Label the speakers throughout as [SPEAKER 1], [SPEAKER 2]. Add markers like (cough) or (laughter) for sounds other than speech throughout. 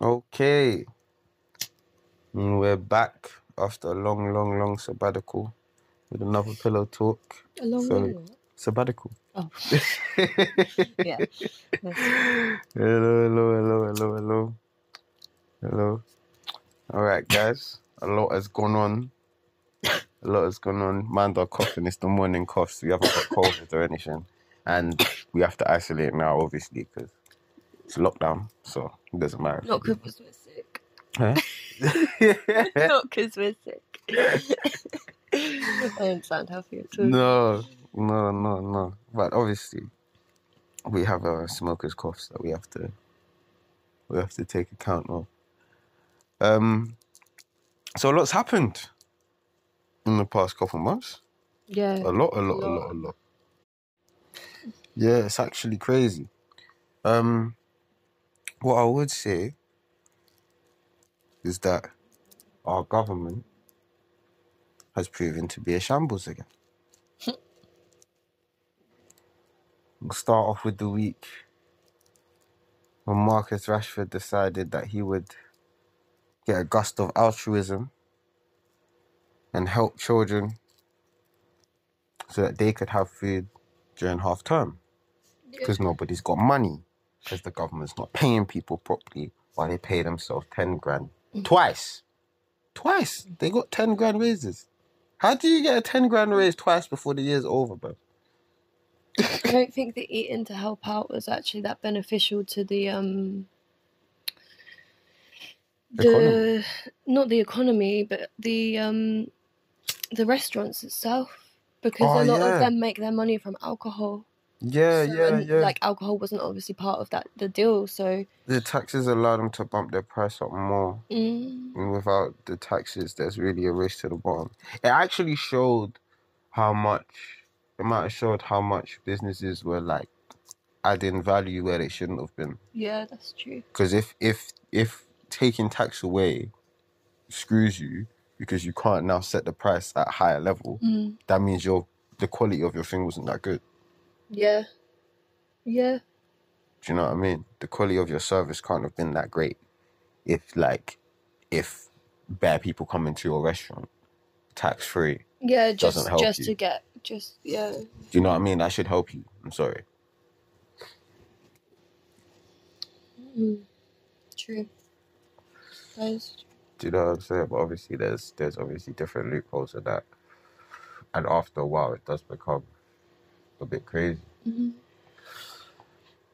[SPEAKER 1] Okay. And we're back after a long, long, long sabbatical with another pillow talk.
[SPEAKER 2] A long way.
[SPEAKER 1] Sabbatical.
[SPEAKER 2] Oh. (laughs) Yeah.
[SPEAKER 1] Hello, hello, hello, hello, hello. Hello. All right, guys. A lot has gone on. A lot has gone on. Mind our coughing. It's the morning coughs. We haven't got COVID or anything. And we have to isolate now, obviously, because it's lockdown. So it doesn't matter.
[SPEAKER 2] Not because we're sick.
[SPEAKER 1] Huh? (laughs)
[SPEAKER 2] Not because we're sick. (laughs) I don't sound healthy at all.
[SPEAKER 1] No, no, no, no. But obviously, we have our smokers' coughs that we have to we have to take account of. Um, so a lot's happened in the past couple months.
[SPEAKER 2] Yeah.
[SPEAKER 1] A lot, a lot, a lot, a lot. Yeah, it's actually crazy. Um, what I would say is that our government has proven to be a shambles again. (laughs) we'll start off with the week when Marcus Rashford decided that he would get a gust of altruism and help children so that they could have food during half term because nobody's got money because the government's not paying people properly while they pay themselves 10 grand twice twice they got 10 grand raises how do you get a 10 grand raise twice before the year's over bro
[SPEAKER 2] I don't think the eating to help out was actually that beneficial to the um the
[SPEAKER 1] Economy.
[SPEAKER 2] not the economy but the um the restaurants itself because
[SPEAKER 1] Oh,
[SPEAKER 2] a lot
[SPEAKER 1] yeah.
[SPEAKER 2] of them make their money from alcohol.
[SPEAKER 1] Yeah
[SPEAKER 2] So-
[SPEAKER 1] yeah
[SPEAKER 2] and,
[SPEAKER 1] yeah.
[SPEAKER 2] Like alcohol wasn't obviously part of that the deal, so
[SPEAKER 1] the taxes allow them to bump their price up more.
[SPEAKER 2] Mm,
[SPEAKER 1] and without the taxes there's really a race to the bottom. It actually showed how much it might have showed how much businesses were like adding value where they shouldn't have been.
[SPEAKER 2] Yeah, that's true.
[SPEAKER 1] because if if if taking tax away screws you because you can't now set the price at a higher level
[SPEAKER 2] Mm,
[SPEAKER 1] that means your the quality of your thing wasn't that good
[SPEAKER 2] yeah, yeah,
[SPEAKER 1] do you know what i mean the quality of your service can't have been that great if like if bad people come into your restaurant tax free
[SPEAKER 2] yeah. Just just
[SPEAKER 1] you.
[SPEAKER 2] to get just yeah.
[SPEAKER 1] do you know what i mean that should help you i'm sorry
[SPEAKER 2] Mm, true. That is true.
[SPEAKER 1] do you know what i'm saying but obviously there's there's obviously different loopholes of that and after a while it does become a bit crazy
[SPEAKER 2] Mhm.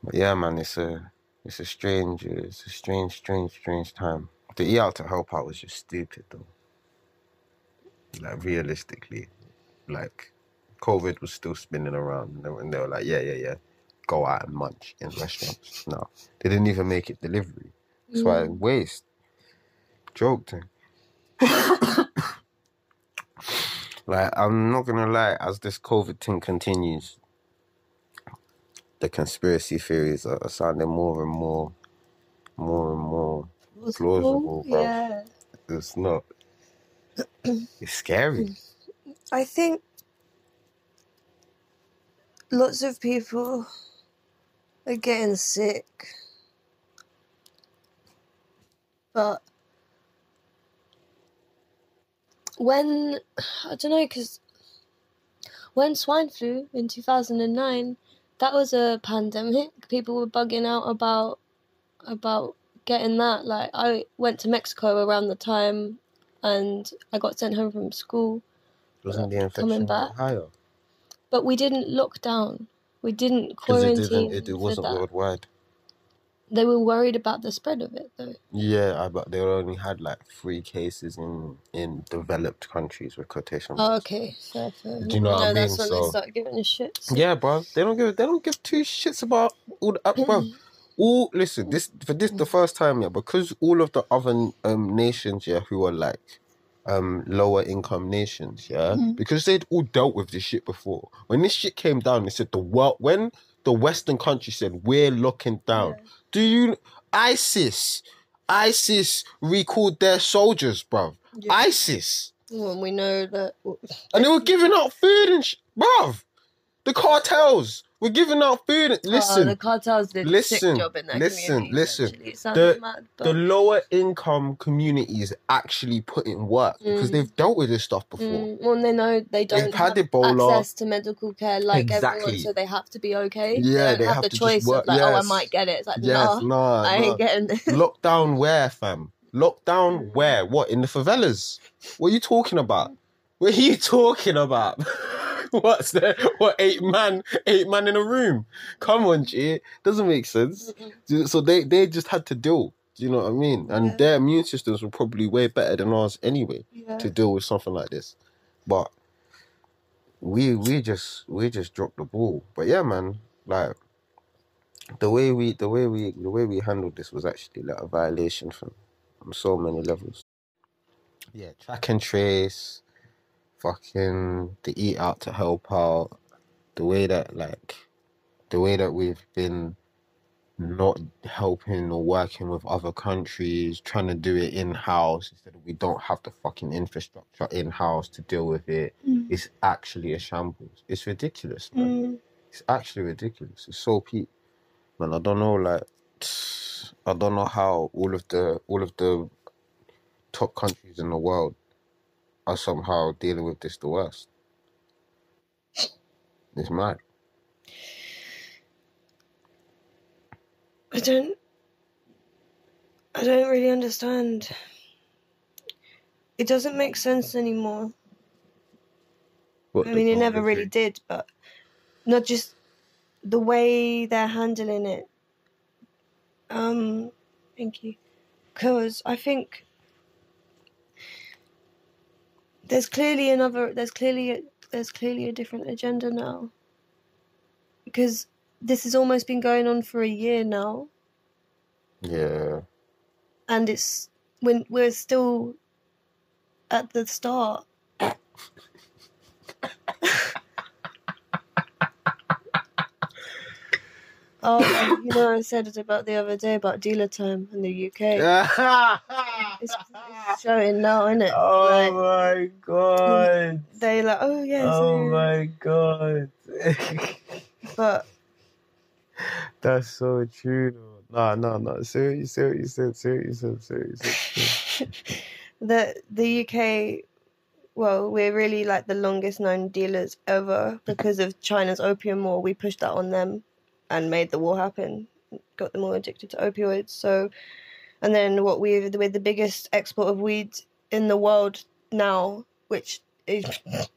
[SPEAKER 1] But yeah, man, it's a it's a strange it's a strange, strange, strange time. The E out to help out was just stupid though. Like realistically, like COVID was still spinning around, and they, were- and they were like, yeah, yeah, yeah, go out and munch in restaurants. No, they didn't even make it delivery. That's why waste. Joke thing. (laughs) like I'm not gonna lie, as this COVID thing continues, the conspiracy theories are sounding more and more, more and more. Plausible, bruv.
[SPEAKER 2] Yeah.
[SPEAKER 1] It's not. It's scary.
[SPEAKER 2] I think lots of people are getting sick. But when, I don't know, because when swine flu in 2009, that was a pandemic. People were bugging out about about getting that. Like I went to Mexico around the time and I got sent home from school
[SPEAKER 1] Wasn't the
[SPEAKER 2] Coming
[SPEAKER 1] infection
[SPEAKER 2] back.
[SPEAKER 1] higher?
[SPEAKER 2] But we didn't lock down. We didn't
[SPEAKER 1] Because it
[SPEAKER 2] quarantine.
[SPEAKER 1] didn't. It, it wasn't
[SPEAKER 2] that.
[SPEAKER 1] worldwide.
[SPEAKER 2] They were worried about the spread of it, though.
[SPEAKER 1] Yeah, I, but they only had like three cases in in developed countries with quotation
[SPEAKER 2] Oh,
[SPEAKER 1] marks.
[SPEAKER 2] okay. Fair, fair.
[SPEAKER 1] Do you know what I
[SPEAKER 2] no, that's
[SPEAKER 1] mean?
[SPEAKER 2] when
[SPEAKER 1] So-
[SPEAKER 2] they started giving a shit.
[SPEAKER 1] Yeah, bro. They don't give. They don't give two shits about all the. Uh, bro, all listen. This for this the first time, yeah, because all of the other um nations, yeah, who are like um lower income nations, yeah, because they'd all dealt with this shit before. When this shit came down, they said the world when the Western country said we're locking down. Do you ISIS? ISIS recalled their soldiers, bro.
[SPEAKER 2] Yeah.
[SPEAKER 1] ISIS.
[SPEAKER 2] Well, we know that.
[SPEAKER 1] And they were (laughs) giving out food and sh- bruv. The cartels We're giving out food.
[SPEAKER 2] Oh,
[SPEAKER 1] Listen,
[SPEAKER 2] the cartels did a
[SPEAKER 1] listen,
[SPEAKER 2] sick job in that
[SPEAKER 1] listen,
[SPEAKER 2] community.
[SPEAKER 1] listen.
[SPEAKER 2] Sounds
[SPEAKER 1] The-
[SPEAKER 2] mad,
[SPEAKER 1] the lower income communities actually put in work because
[SPEAKER 2] Mm.
[SPEAKER 1] they've dealt with this stuff before.
[SPEAKER 2] mm, well, they know they don't
[SPEAKER 1] had
[SPEAKER 2] have
[SPEAKER 1] Ebola.
[SPEAKER 2] access to medical care like
[SPEAKER 1] Exactly.
[SPEAKER 2] everyone, so they have to be okay.
[SPEAKER 1] Yeah,
[SPEAKER 2] they
[SPEAKER 1] they
[SPEAKER 2] don't
[SPEAKER 1] have
[SPEAKER 2] the choice
[SPEAKER 1] work-
[SPEAKER 2] of like, oh, I might get it. It's like,
[SPEAKER 1] Yes,
[SPEAKER 2] nah,
[SPEAKER 1] nah, (laughs)
[SPEAKER 2] I
[SPEAKER 1] nah.
[SPEAKER 2] ain't getting this.
[SPEAKER 1] Lockdown where, fam? Lockdown where? What in the favelas? What are you talking about? What are you talking about? (laughs) (laughs) What's there? What eight man? Eight man in a room? Come on, G. Doesn't make sense.
[SPEAKER 2] Mm-hmm.
[SPEAKER 1] So they they just had to deal. Do you know what I mean? And
[SPEAKER 2] Yeah.
[SPEAKER 1] their immune systems were probably way better than ours anyway
[SPEAKER 2] Yeah.
[SPEAKER 1] to deal with something like this. But we we just we just dropped the ball. But yeah, man, like the way we the way we the way we handled this was actually like a violation from on so many levels. Yeah, track and trace, fucking the eat out to help out, the way that like the way that we've been not helping or working with other countries, trying to do it in house instead of we don't have the fucking infrastructure in house to deal with it.
[SPEAKER 2] Mm.
[SPEAKER 1] It's actually a shambles. It's ridiculous, man.
[SPEAKER 2] Mm.
[SPEAKER 1] It's actually ridiculous. It's so peak. Man, I don't know like I don't know how all of the all of the top countries in the world are somehow dealing with this the worst. It's mad.
[SPEAKER 2] I don't. I don't really understand. It doesn't make sense anymore.
[SPEAKER 1] What
[SPEAKER 2] I mean, it never really did, but not just the way they're handling it. Um, thank you. Because I think there's clearly another. There's clearly a, there's clearly a different agenda now. Because this has almost been going on for a year now,
[SPEAKER 1] Yeah.
[SPEAKER 2] and it's when we're still at the start. Oh, you know, I said it about the other day about dealer time in the UK. (laughs) It's, it's showing now, isn't it?
[SPEAKER 1] oh
[SPEAKER 2] Like,
[SPEAKER 1] my god.
[SPEAKER 2] they like, oh yeah,
[SPEAKER 1] Oh
[SPEAKER 2] so-
[SPEAKER 1] my god. (laughs)
[SPEAKER 2] but
[SPEAKER 1] That's so true. Nah, nah, nah. Say what you say what you said. Say what you said. Say what you said. (laughs)
[SPEAKER 2] the the UK, well, we're really like the longest known dealers ever because of China's opium war. We pushed that on them and made the war happen. Got them all addicted to opioids. So, and then what we we're the biggest export of weed in the world now, which is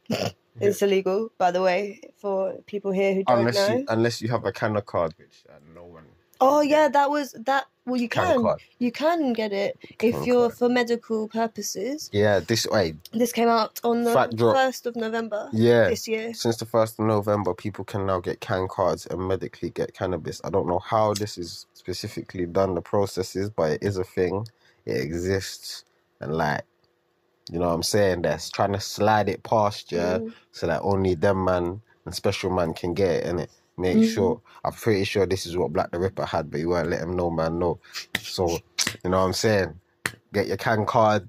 [SPEAKER 2] (laughs) is illegal, by the way, for people here who don't
[SPEAKER 1] Unless
[SPEAKER 2] know.
[SPEAKER 1] you unless you have a Canada card, which uh, no one
[SPEAKER 2] Oh yeah, that was that. Well, you can you can get it if you're for medical purposes.
[SPEAKER 1] Yeah, this way.
[SPEAKER 2] This came out on the
[SPEAKER 1] Fact drop.
[SPEAKER 2] first of November
[SPEAKER 1] Yeah.
[SPEAKER 2] this year.
[SPEAKER 1] Since the first of November, people can now get Cancards and medically get cannabis. I don't know how this is specifically done, the processes, but it is a thing. It exists, and like, you know what I'm saying? That's trying to slide it past, you
[SPEAKER 2] Mm.
[SPEAKER 1] so that only them man and special man can get it, and it make
[SPEAKER 2] Mhm.
[SPEAKER 1] sure. I'm pretty sure this is what Black the Ripper had, but you won't let him know, man. No, so you know what I'm saying? Get your Cancard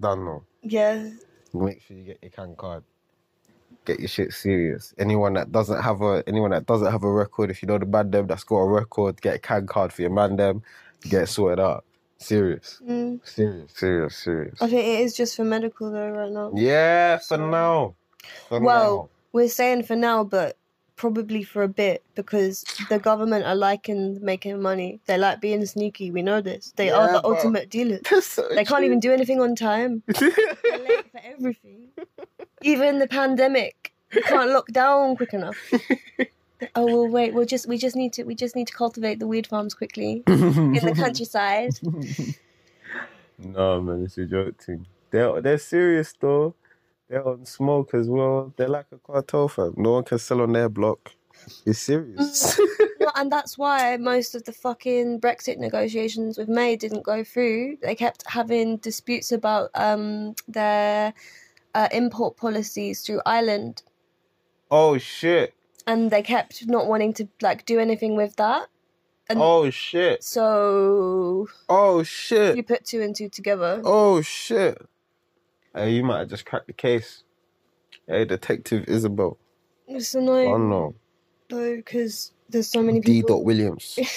[SPEAKER 1] done, though.
[SPEAKER 2] Yeah,
[SPEAKER 1] Make sure you get your Cancard. Get your shit serious. Anyone that doesn't have a anyone that doesn't have a record, if you know the band them that's got a record, get a Cancard for your man them, get it sorted out. Serious.
[SPEAKER 2] mm.
[SPEAKER 1] Serious. Serious. Serious.
[SPEAKER 2] I think it is just for medical though right now.
[SPEAKER 1] Yeah, for now. For
[SPEAKER 2] Well, We're saying for now, but probably for a bit because the government are liking making money. They like being sneaky. We know this. They are the ultimate dealers. (laughs)
[SPEAKER 1] So
[SPEAKER 2] They can't even do anything on time. (laughs) They're late for everything. Even the pandemic, we can't lock down quick enough. (laughs) Oh well, wait. We'll just we just need to we just need to cultivate the weed farms quickly in the countryside.
[SPEAKER 1] no man, it's a joke thing. They're they're serious though. They're on smoke as well. They're like a cartel fam. No one can sell on their block. It's serious.
[SPEAKER 2] Well, and that's why most of the fucking Brexit negotiations with May didn't go through. They kept having disputes about um, their uh, import policies through Ireland,
[SPEAKER 1] oh shit.
[SPEAKER 2] and they kept not wanting to like do anything with that. And
[SPEAKER 1] Oh shit.
[SPEAKER 2] so
[SPEAKER 1] Oh shit.
[SPEAKER 2] you put two and two together.
[SPEAKER 1] Oh shit. Hey, you might have just cracked the case. Hey, Detective Isabel.
[SPEAKER 2] It's annoying.
[SPEAKER 1] Oh no.
[SPEAKER 2] though, because there's so many people.
[SPEAKER 1] D.
[SPEAKER 2] people.
[SPEAKER 1] Dot Williams. (laughs) (laughs)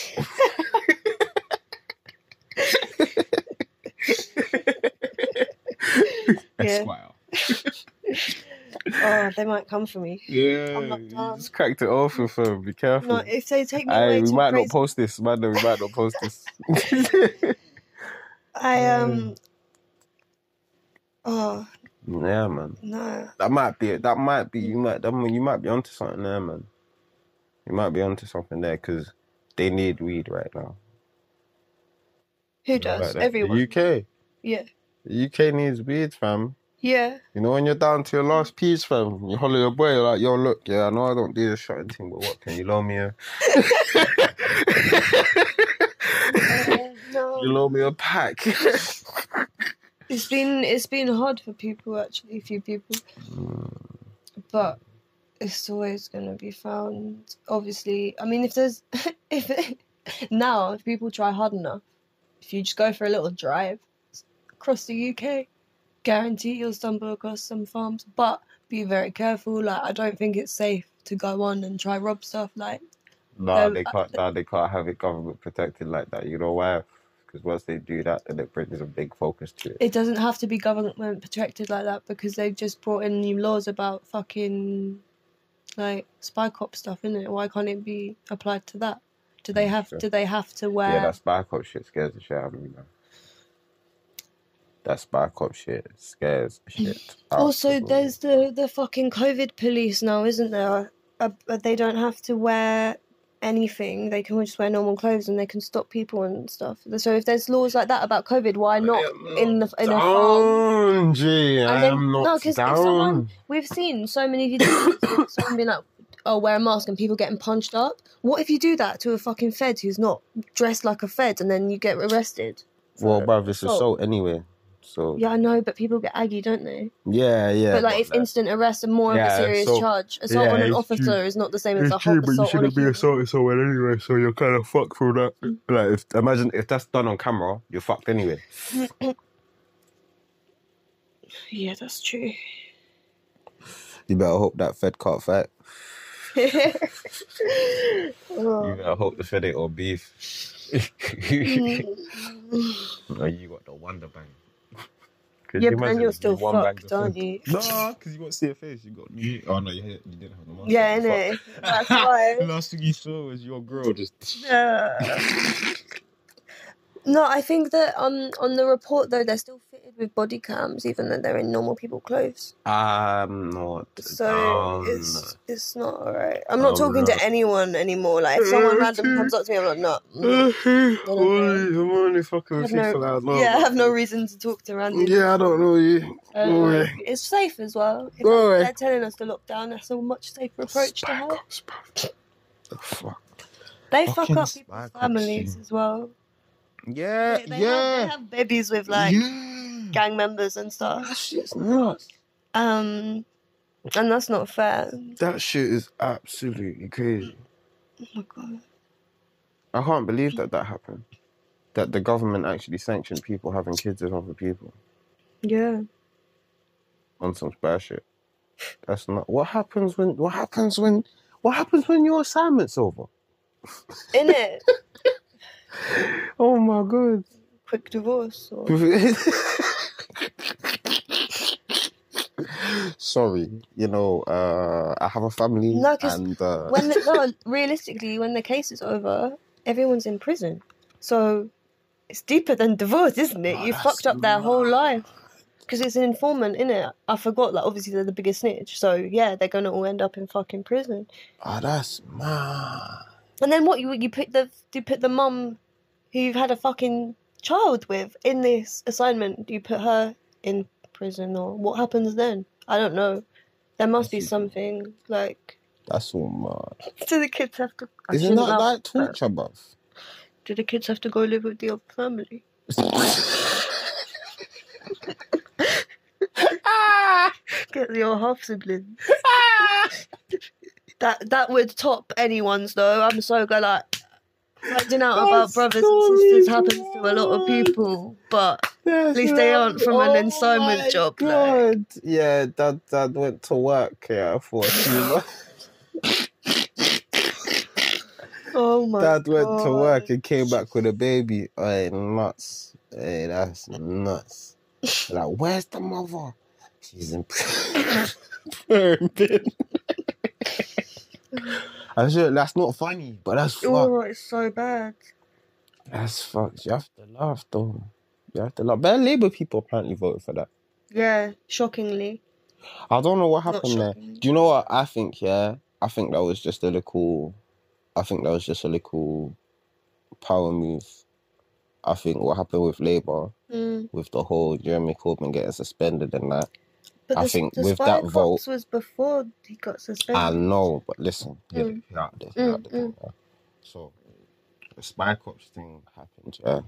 [SPEAKER 2] Yeah.
[SPEAKER 3] Esquire.
[SPEAKER 2] Oh, they might come for me.
[SPEAKER 1] Yeah,
[SPEAKER 2] I'm not
[SPEAKER 1] you just cracked it open, fam. Be careful.
[SPEAKER 2] No, if they take me
[SPEAKER 1] Aye,
[SPEAKER 2] away
[SPEAKER 1] we
[SPEAKER 2] to
[SPEAKER 1] might
[SPEAKER 2] crazy,
[SPEAKER 1] not post this, man. We might not post this. (laughs)
[SPEAKER 2] I um. Oh
[SPEAKER 1] yeah, man.
[SPEAKER 2] no!
[SPEAKER 1] That might be it. That might be. You might. That, you might be onto something there, man. You might be onto something there because they need weed right now.
[SPEAKER 2] Who does? Everyone.
[SPEAKER 1] The UK.
[SPEAKER 2] Yeah.
[SPEAKER 1] The UK needs weed, fam.
[SPEAKER 2] Yeah.
[SPEAKER 1] You know, when you're down to your last piece, fam, you holler your boy, you're like, yo, look, yeah, I know I don't do the shotting thing, but what, can you loan me a... (laughs) (laughs)
[SPEAKER 2] Uh, no.
[SPEAKER 1] you loan me a pack? (laughs)
[SPEAKER 2] It's been it's been hard for people actually, a few people, but it's always gonna be found. Obviously, I mean, if there's (laughs) if now if people try hard enough, if you just go for a little drive across the UK, guarantee you'll stumble across some farms. But be very careful. Like I don't think it's safe to go on and try rob stuff. Like
[SPEAKER 1] nah,
[SPEAKER 2] Um,
[SPEAKER 1] they can't, nah, they can't have it government protected like that. You know why? Because once they do that, then it brings a big focus to it.
[SPEAKER 2] it doesn't have to be government protected like that because they've just brought in new laws about fucking like spy cop stuff, in it? Why can't it be applied to that? Do they have
[SPEAKER 1] Sure.
[SPEAKER 2] do they have to wear
[SPEAKER 1] Yeah, that spy cop shit scares the shit out of me, man. That spy cop shit scares shit.
[SPEAKER 2] also
[SPEAKER 1] of
[SPEAKER 2] there's the the fucking covid police now isn't there uh, but they don't have to wear anything they can just wear normal clothes and they can stop people and stuff so if there's laws like that about covid why not in the in a farm
[SPEAKER 1] down, G. I
[SPEAKER 2] And then-
[SPEAKER 1] am
[SPEAKER 2] no,
[SPEAKER 1] not
[SPEAKER 2] 'cause if
[SPEAKER 1] down.
[SPEAKER 2] someone- we've seen so many videos (coughs) someone being like oh wear a mask and people getting punched up what if you do that to a fucking fed who's not dressed like a fed and then you get arrested
[SPEAKER 1] Well,
[SPEAKER 2] for-
[SPEAKER 1] bruv, it's
[SPEAKER 2] assault?
[SPEAKER 1] assault anyway. So
[SPEAKER 2] yeah i know but people get aggy don't they
[SPEAKER 1] yeah, yeah.
[SPEAKER 2] but like it's instant arrest and more of a serious
[SPEAKER 1] so-
[SPEAKER 2] charge assault
[SPEAKER 1] yeah,
[SPEAKER 2] on an officer
[SPEAKER 1] true.
[SPEAKER 2] is not the same as a whole assault on a human.
[SPEAKER 1] assaulting someone anyway, so you're kind of fucked for that. Like, if, imagine if that's done on camera, you're fucked anyway. (laughs)
[SPEAKER 2] yeah that's true
[SPEAKER 1] You better hope that Fed can't fight. (laughs)
[SPEAKER 2] Oh.
[SPEAKER 1] You better hope the Fed ain't on beef. (laughs)
[SPEAKER 2] Mm.
[SPEAKER 1] no, you got the Wonder Bang. Could
[SPEAKER 2] yeah
[SPEAKER 1] you
[SPEAKER 2] but then you're still
[SPEAKER 1] one banged
[SPEAKER 2] fucked
[SPEAKER 1] the
[SPEAKER 2] aren't
[SPEAKER 1] Fed?
[SPEAKER 2] you
[SPEAKER 1] Nah, because you got to see a face. You got. You, oh no, you, had- you didn't have the mask.
[SPEAKER 2] yeah
[SPEAKER 1] on,
[SPEAKER 2] innit? (laughs) that's why
[SPEAKER 1] fuck. (laughs) Last thing you saw was your girl just.
[SPEAKER 2] Yeah. (laughs) No, I think that on on the report though they're still fitted with body cams even though they're in normal people clothes.
[SPEAKER 1] I'm not.
[SPEAKER 2] So
[SPEAKER 1] down.
[SPEAKER 2] it's it's not alright. I'm not
[SPEAKER 1] I'm
[SPEAKER 2] talking to anyone anymore. Like if someone random comes up to me, I'm like, no. mm,
[SPEAKER 1] I'm only, I'm fucking with
[SPEAKER 2] have no-
[SPEAKER 1] people I know.
[SPEAKER 2] yeah, I have no reason to talk to random.
[SPEAKER 1] Yeah, I don't know you.
[SPEAKER 2] Uh,
[SPEAKER 1] away.
[SPEAKER 2] it's safe as well. If they're telling us to lock down, that's a much safer approach to
[SPEAKER 1] cops. The fuck?
[SPEAKER 2] They fuck up people's families as well.
[SPEAKER 1] Yeah,
[SPEAKER 2] They, they
[SPEAKER 1] yeah.
[SPEAKER 2] have, they have babies with like
[SPEAKER 1] yeah.
[SPEAKER 2] gang members and stuff.
[SPEAKER 1] That shit's nuts.
[SPEAKER 2] Um, and that's not fair.
[SPEAKER 1] That shit is absolutely crazy.
[SPEAKER 2] Oh my god.
[SPEAKER 1] I can't believe that that happened. That the government actually sanctioned people having kids with other people
[SPEAKER 2] Yeah.
[SPEAKER 1] on some spare shit. That's not. What happens when? What happens when? What happens when your assignment's over?
[SPEAKER 2] In it, (laughs)
[SPEAKER 1] Oh my god.
[SPEAKER 2] quick divorce. Or... (laughs)
[SPEAKER 1] Sorry, you know, uh, I have a family,
[SPEAKER 2] No,
[SPEAKER 1] and uh,
[SPEAKER 2] When the, no, (laughs) realistically, when the case is over, everyone's in prison. So it's deeper than divorce, isn't it?
[SPEAKER 1] Oh,
[SPEAKER 2] you fucked up their whole life. Because it's an informant, innit? I forgot, like, obviously they're the biggest snitch. So, yeah, they're gonna all end up in fucking prison.
[SPEAKER 1] oh, that's mad.
[SPEAKER 2] And then what? You you put the you put the mum who you've had a fucking child with in this assignment. Do you put her in prison or what happens then? I don't know. There must be something like.
[SPEAKER 1] That's all mad. (laughs)
[SPEAKER 2] Do the kids have to? I
[SPEAKER 1] Isn't that
[SPEAKER 2] laugh,
[SPEAKER 1] like torture, bruv?
[SPEAKER 2] Do the kids have to go live with the other family? (laughs) (laughs) Get your half siblings. that that would top anyone's though. I'm so glad like finding out about brothers
[SPEAKER 1] story
[SPEAKER 2] and sisters happens to a lot of people, but
[SPEAKER 1] At
[SPEAKER 2] least they aren't from an oh assignment job, like.
[SPEAKER 1] Yeah, dad, dad went to work yeah, for a few (laughs) months.
[SPEAKER 2] Oh my
[SPEAKER 1] Dad went to work and came back with a baby. Hey, nuts. Hey, that's nuts. Like, where's the mother? She's in (laughs) prison. (laughs) That's not funny, but that's fucked.
[SPEAKER 2] Oh, it's so bad.
[SPEAKER 1] That's fucked. You have to laugh, though. You have to laugh. But Labour people apparently voted for that.
[SPEAKER 2] Yeah, shockingly.
[SPEAKER 1] I don't know what happened there. Do you know what I think? Yeah, I think that was just a little. I think that was just a little power move. I think what happened with Labour,
[SPEAKER 2] Mm.
[SPEAKER 1] with the whole Jeremy Corbyn getting suspended and that.
[SPEAKER 2] But
[SPEAKER 1] I
[SPEAKER 2] the,
[SPEAKER 1] think
[SPEAKER 2] the
[SPEAKER 1] with that
[SPEAKER 2] cops
[SPEAKER 1] vote-
[SPEAKER 2] was before he got suspended.
[SPEAKER 1] I know, but listen, hear,
[SPEAKER 2] Mm.
[SPEAKER 1] hear out this, hear out
[SPEAKER 2] Mm,
[SPEAKER 1] yeah. So, the spy cops thing happened. Yeah,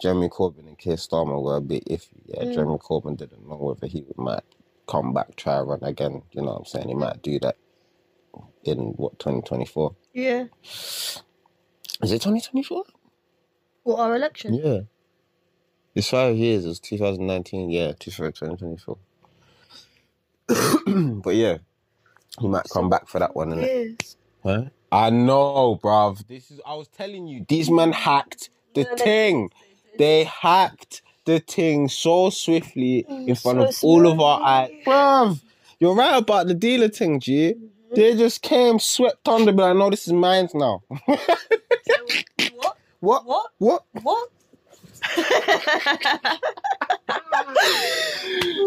[SPEAKER 1] Jeremy Corbyn and Keir Starmer were a bit iffy. Yeah,
[SPEAKER 2] Mm.
[SPEAKER 1] Jeremy Corbyn didn't know whether he might come back, try run again. You know what I'm saying? He might do that in what 2024.
[SPEAKER 2] Yeah.
[SPEAKER 1] Is it 2024?
[SPEAKER 2] What, our election?
[SPEAKER 1] Yeah. It's five years. It's 2019. Yeah, 2024. (coughs) but yeah, he might come back for that one. innit?
[SPEAKER 2] Yes.
[SPEAKER 1] Huh? I know, bruv. This is. I was telling you, these men hacked the
[SPEAKER 2] No, they
[SPEAKER 1] thing. They hacked the thing so swiftly in
[SPEAKER 2] Mm,
[SPEAKER 1] front
[SPEAKER 2] so
[SPEAKER 1] of all of our eyes,
[SPEAKER 2] smoothly.
[SPEAKER 1] bruv. You're right about the dealer thing, G.
[SPEAKER 2] Mm-hmm.
[SPEAKER 1] They just came, swept under, but I know this is mine now. (laughs)
[SPEAKER 2] what?
[SPEAKER 1] what?
[SPEAKER 2] What?
[SPEAKER 1] What?
[SPEAKER 2] What?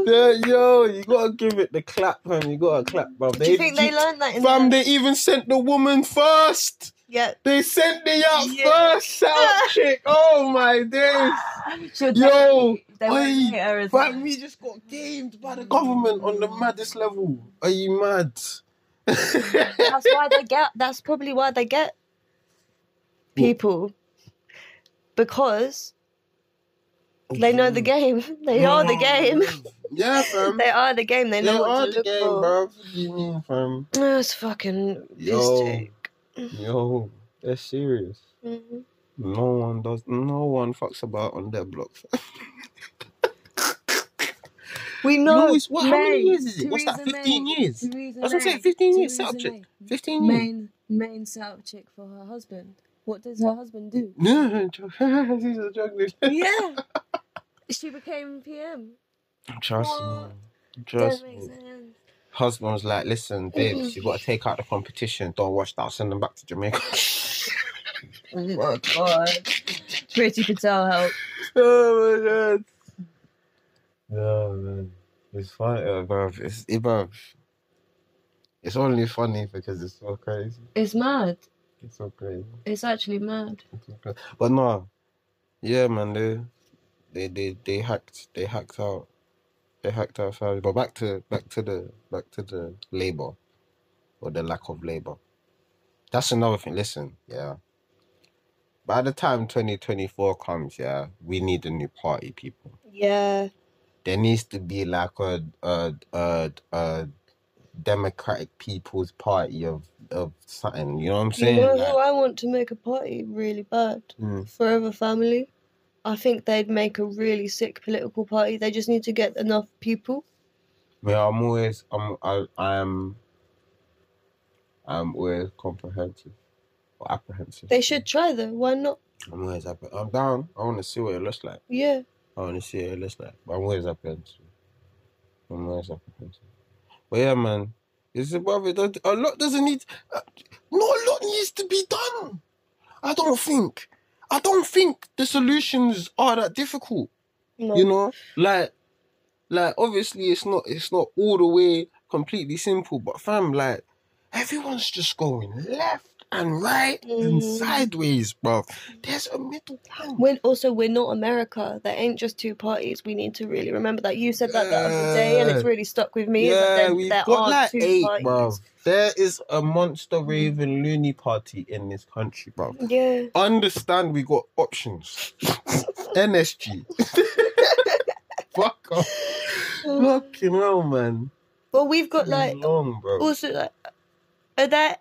[SPEAKER 1] Yeah, yo, you gotta give it the clap, man. You gotta clap, bruv.
[SPEAKER 2] Do you think they learned that in
[SPEAKER 1] Fam,
[SPEAKER 2] the...
[SPEAKER 1] they even sent the woman first.
[SPEAKER 2] Yeah.
[SPEAKER 1] They sent me out
[SPEAKER 2] Yeah.
[SPEAKER 1] first, shout (laughs) chick. Oh my days.
[SPEAKER 3] Should
[SPEAKER 1] Yo,
[SPEAKER 3] they, they
[SPEAKER 1] oi,
[SPEAKER 3] won't hit her as
[SPEAKER 1] But we just got gamed by the government on the maddest level. Are you mad? (laughs)
[SPEAKER 2] That's why they get. That's probably why they get people because they know the game. (laughs) They are the game.
[SPEAKER 1] Yeah, fam. (laughs)
[SPEAKER 2] They are the game. They
[SPEAKER 1] They
[SPEAKER 2] know
[SPEAKER 1] are
[SPEAKER 2] what to
[SPEAKER 1] the
[SPEAKER 2] look
[SPEAKER 1] game,
[SPEAKER 2] for.
[SPEAKER 1] bro. What do you mean, fam? (sighs)
[SPEAKER 2] That's fucking
[SPEAKER 1] Yo. Yo, they're serious.
[SPEAKER 2] Mhm.
[SPEAKER 1] No one does. No one fucks about on their block. (laughs)
[SPEAKER 2] We know.
[SPEAKER 1] always- what, how many years is it? What's that? Fifteen
[SPEAKER 3] May.
[SPEAKER 1] years.
[SPEAKER 3] Theresa
[SPEAKER 1] I was gonna say
[SPEAKER 3] May.
[SPEAKER 1] 15 years,
[SPEAKER 3] Theresa
[SPEAKER 1] South chick. 15 years.
[SPEAKER 3] Main, main South chick for her husband. What does her husband do? (laughs)
[SPEAKER 1] No, (laughs) she's a drug dealer. (laughs)
[SPEAKER 2] Yeah. she became PM.
[SPEAKER 1] Trust
[SPEAKER 2] What?
[SPEAKER 1] me. Trust
[SPEAKER 2] That
[SPEAKER 1] me.
[SPEAKER 2] makes sense.
[SPEAKER 1] Husband was like, listen, babes, you got to take out the competition. Don't watch that. Send them back to Jamaica.
[SPEAKER 3] Oh my god. Priti Patel help.
[SPEAKER 1] oh my god. No, man. It's funny, uh, bruv. It's, it, bruv. It's only funny because it's so crazy.
[SPEAKER 2] It's mad.
[SPEAKER 1] It's so crazy.
[SPEAKER 2] It's actually mad.
[SPEAKER 1] It's so crazy. But no, yeah, man, they, they, they, they hacked, they hacked out, they hacked out Saudi. But back to, back to the, back to the labor, or the lack of labor. That's another thing. Listen, yeah. By the time 2024 comes, yeah, we need a new party, people.
[SPEAKER 2] Yeah.
[SPEAKER 1] There needs to be like a a a, a Democratic People's Party of of something. You know what I'm saying?
[SPEAKER 2] You know
[SPEAKER 1] Like,
[SPEAKER 2] who I want to make a party really bad?
[SPEAKER 1] mm,
[SPEAKER 2] Forever Family. I think they'd make a really sick political party. They just need to get enough people.
[SPEAKER 1] yeah, I'm always I'm I I'm I'm always comprehensive or apprehensive.
[SPEAKER 2] They should try though. Why not?
[SPEAKER 1] I'm always up. I'm down. I want to see what it looks like.
[SPEAKER 2] Yeah.
[SPEAKER 1] I want to see what it looks like. But I'm always apprehensive. I'm always apprehensive. But yeah, man, it's above it. A lot doesn't need. Uh, not a lot needs to be done. I don't think. I don't think the solutions are that difficult.
[SPEAKER 2] No.
[SPEAKER 1] You know, like, like obviously it's not. It's not all the way completely simple. But fam, like, everyone's just going left and right and
[SPEAKER 2] Mhm.
[SPEAKER 1] sideways, bro. There's a middle ground.
[SPEAKER 2] When also we're not America. There ain't just two parties. We need to really remember that. You said that the other day, and it's really stuck with me.
[SPEAKER 1] Yeah,
[SPEAKER 2] there
[SPEAKER 1] got
[SPEAKER 2] are
[SPEAKER 1] like
[SPEAKER 2] two
[SPEAKER 1] eight,
[SPEAKER 2] parties.
[SPEAKER 1] bro. There is a monster raving loony party in this country, bro.
[SPEAKER 2] Yeah.
[SPEAKER 1] Understand we got options. (laughs) NSG. (laughs) Fuck off. Fucking hell, man.
[SPEAKER 2] Well, we've got like
[SPEAKER 1] long, bro.
[SPEAKER 2] also like are there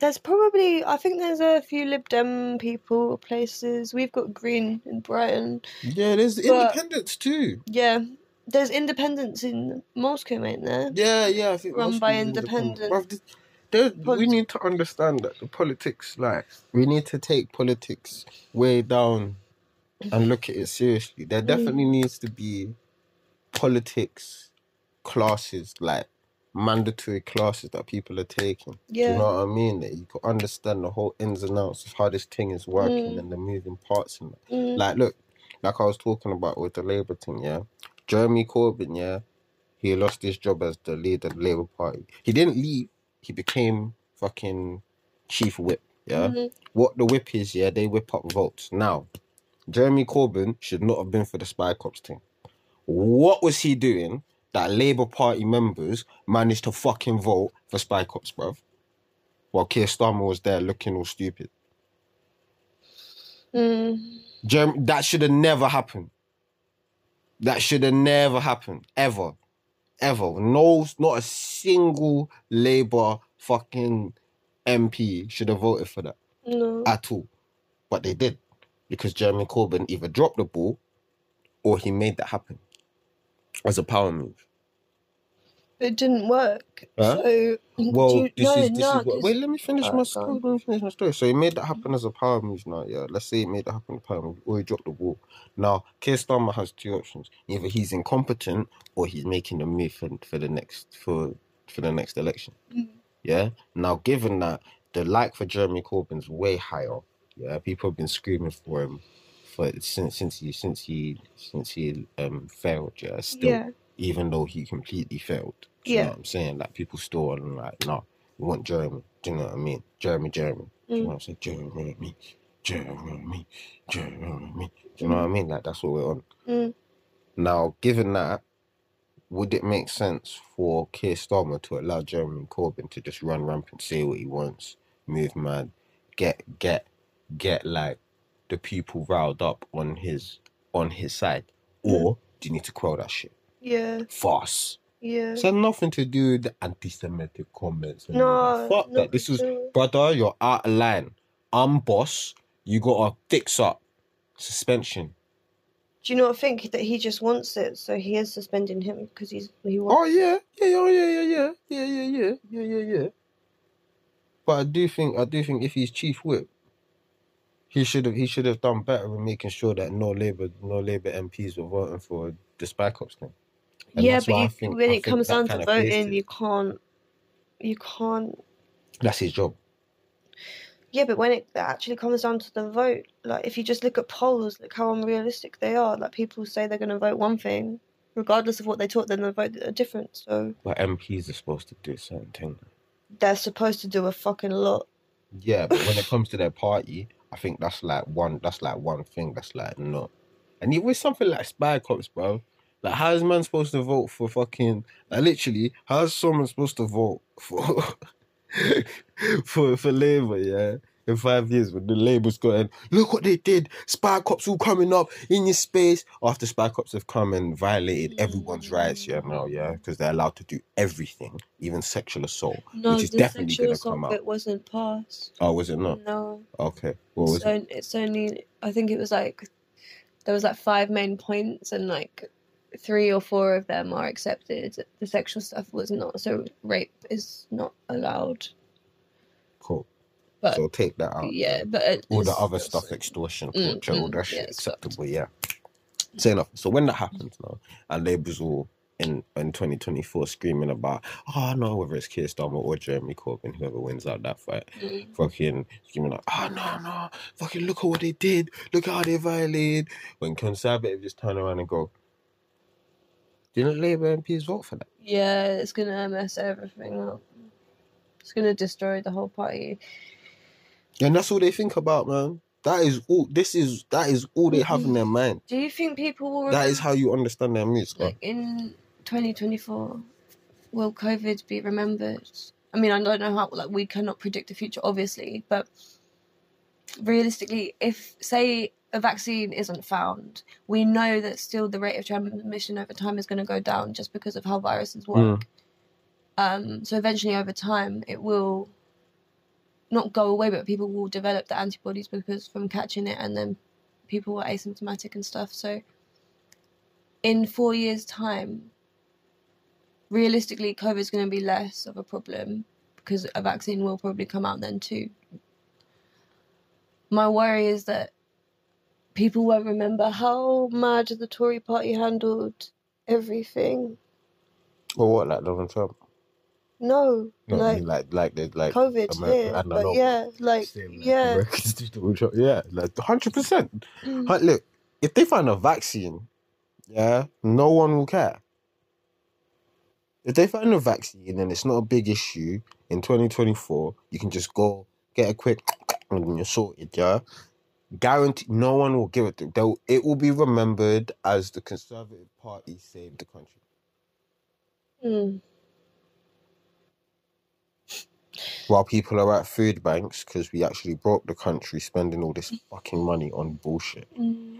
[SPEAKER 2] there's probably I think there's a few Lib Dem people places. We've got Green in Brighton.
[SPEAKER 1] Yeah, there's independents too.
[SPEAKER 2] Yeah. There's independents in Moscow, ain't there?
[SPEAKER 1] Yeah, yeah. I think
[SPEAKER 2] Run
[SPEAKER 1] most
[SPEAKER 2] by independent.
[SPEAKER 1] There, we need to understand that the politics, like, we need to take politics way down and look at it seriously. There mm. definitely needs to be politics classes, like mandatory classes that people are taking. Do
[SPEAKER 2] Yeah.
[SPEAKER 1] you know what I mean? That you can understand the whole ins and outs of how this thing is working
[SPEAKER 2] Mm.
[SPEAKER 1] and the moving parts in it.
[SPEAKER 2] Mm.
[SPEAKER 1] Like, look, like I was talking about with the Labour thing, yeah. Jeremy Corbyn, yeah, he lost his job as the leader of the Labour Party. He didn't leave, he became fucking chief whip, yeah.
[SPEAKER 2] Mhm.
[SPEAKER 1] What the whip is, yeah, they whip up votes. Now, Jeremy Corbyn should not have been for the spy cops thing. What was he doing that Labour Party members managed to fucking vote for spy cops, bruv? While Keir Starmer was there looking all stupid.
[SPEAKER 2] Mm.
[SPEAKER 1] Germ- that should have never happened. That should have never happened. Ever. Ever. No, not a single Labour fucking MP should have voted for that
[SPEAKER 2] No.
[SPEAKER 1] at all. But they did. Because Jeremy Corbyn either dropped the ball or he made that happen as a power move.
[SPEAKER 2] It didn't work.
[SPEAKER 1] Huh?
[SPEAKER 2] So
[SPEAKER 1] Well,
[SPEAKER 2] you,
[SPEAKER 1] this
[SPEAKER 2] no,
[SPEAKER 1] is this
[SPEAKER 2] no,
[SPEAKER 1] is what, wait. Let me finish
[SPEAKER 2] Alright,
[SPEAKER 1] my story. Let me finish my story. So he made that happen as a power move. Now, yeah. Let's say he made that happen as a power move, or he dropped the ball. Now, Keir Starmer has two options: either he's incompetent, or he's making a move for, for the next for for the next election.
[SPEAKER 2] Mm.
[SPEAKER 1] Yeah. Now, given that the like for Jeremy Corbyn's way higher, yeah, people have been screaming for him for since since he since he since he um failed. Yeah. Still,
[SPEAKER 2] yeah,
[SPEAKER 1] even though he completely failed. Do you
[SPEAKER 2] Yeah.
[SPEAKER 1] know what I'm saying? Like people still are like, no, we want Jeremy. Do you know what I mean? Jeremy, Jeremy. Do you know what I'm saying? Jeremy, Jeremy, Jeremy. Do you know what I mean? Like that's what we're on.
[SPEAKER 2] Mm.
[SPEAKER 1] Now, given that, would it make sense for Keir Starmer to allow Jeremy Corbyn to just run rampant, say what he wants, move mad, get get get like the people riled up on his on his side, hmm. or do you need to quell that shit?
[SPEAKER 2] yeah,
[SPEAKER 1] Farce.
[SPEAKER 2] yeah.
[SPEAKER 1] It's had nothing to do with the anti-Semitic comments. and all
[SPEAKER 2] No,
[SPEAKER 1] that. fuck
[SPEAKER 2] not
[SPEAKER 1] that. This is
[SPEAKER 2] all.
[SPEAKER 1] brother. You're out of line. I'm boss. You gotta fix up. Suspension.
[SPEAKER 2] Do you not think that he just wants it, so he is suspending him because he's he wants?
[SPEAKER 1] Oh yeah, yeah, oh yeah, yeah, yeah, yeah, yeah, yeah, yeah, yeah, yeah. But I do think, I do think, if he's chief whip, he should have, he should have done better in making sure that no Labour, no Labour MPs were voting for the spy cops thing. And
[SPEAKER 2] yeah, but you,
[SPEAKER 1] think-
[SPEAKER 2] when
[SPEAKER 1] I
[SPEAKER 2] it comes down to voting, you can't, you can't.
[SPEAKER 1] That's his job.
[SPEAKER 2] Yeah, but when it actually comes down to the vote, like if you just look at polls, look how unrealistic they are. Like people say they're going to vote one thing, regardless of what they taught them, they vote a different. So
[SPEAKER 1] But MPs are supposed to do certain things.
[SPEAKER 2] they're supposed to do a fucking lot.
[SPEAKER 1] Yeah, but when it comes to their party, I think that's like one. That's like one thing. That's like no. And it was something like spy cops, bro. Like, how is man supposed to vote for fucking? Like, literally, how is someone supposed to vote for (laughs) for for Labour? Yeah, in five years, with the labels going, look what they did. Spy cops all coming up in your space after spy cops have come and violated everyone's rights. Yeah, now, yeah, because they're allowed to do everything, even sexual assault,
[SPEAKER 2] No,
[SPEAKER 1] which is definitely gonna
[SPEAKER 2] assault
[SPEAKER 1] come out.
[SPEAKER 2] bit wasn't passed.
[SPEAKER 1] Oh, was it not?
[SPEAKER 2] No,
[SPEAKER 1] Okay. What was
[SPEAKER 2] it's,
[SPEAKER 1] it?
[SPEAKER 2] it's only. I think it was like there was like five main points, and like three or four of them are accepted. The sexual stuff was not. So rape is not allowed. But
[SPEAKER 1] so take that out.
[SPEAKER 2] yeah, but
[SPEAKER 1] All the other stuff, extortion,
[SPEAKER 2] Mm,
[SPEAKER 1] torture, all
[SPEAKER 2] mm,
[SPEAKER 1] that shit,
[SPEAKER 2] yeah,
[SPEAKER 1] acceptable. Yeah. Say enough. So when that happens now, and Labour's all in in 2024 screaming about, oh no, whether it's Keir Starmer or Jeremy Corbyn, whoever wins out that fight,
[SPEAKER 2] Mm.
[SPEAKER 1] fucking screaming like, oh no, no, fucking look at what they did, look how they violated. When Conservative just turn around and go, didn't Labour MPs vote for that?
[SPEAKER 2] Yeah, it's gonna mess everything up. It's gonna destroy the whole party.
[SPEAKER 1] And that's all they think about, man. That is all. This is that is all they have in their mind.
[SPEAKER 2] Do you think people will?
[SPEAKER 1] That is how you understand their moods.
[SPEAKER 2] like in 2024 will covid be remembered i mean i don't know how like we cannot predict the future obviously but realistically if say a vaccine isn't found we know that still the rate of transmission over time is going to go down just because of how viruses work um so eventually over time it will not go away but people will develop the antibodies because from catching it and then people were asymptomatic and stuff so in four years time realistically COVID is going to be less of a problem because a vaccine will probably come out then too. My worry is that people won't remember how mad the Tory party handled everything.
[SPEAKER 1] Or what, like Donald Trump?
[SPEAKER 2] No,
[SPEAKER 1] No, I
[SPEAKER 2] like
[SPEAKER 1] mean, like, like, the like
[SPEAKER 2] COVID,
[SPEAKER 1] America-
[SPEAKER 2] yeah,
[SPEAKER 1] I don't
[SPEAKER 2] but
[SPEAKER 1] know.
[SPEAKER 2] yeah, like yeah,
[SPEAKER 1] Americans (laughs) do Donald Yeah, like hundred percent.
[SPEAKER 2] Mm.
[SPEAKER 1] Look, if they find a vaccine, yeah, no one will care. If they find a vaccine and it's not a big issue in 2024, you can just go get a quick (tsk) and you're sorted, yeah. Guarantee no one will give it to they'll it will be remembered as the Conservative Party saved the country.
[SPEAKER 2] Mm.
[SPEAKER 1] While people are at food banks because we actually broke the country spending all this fucking money on bullshit.
[SPEAKER 2] Mm.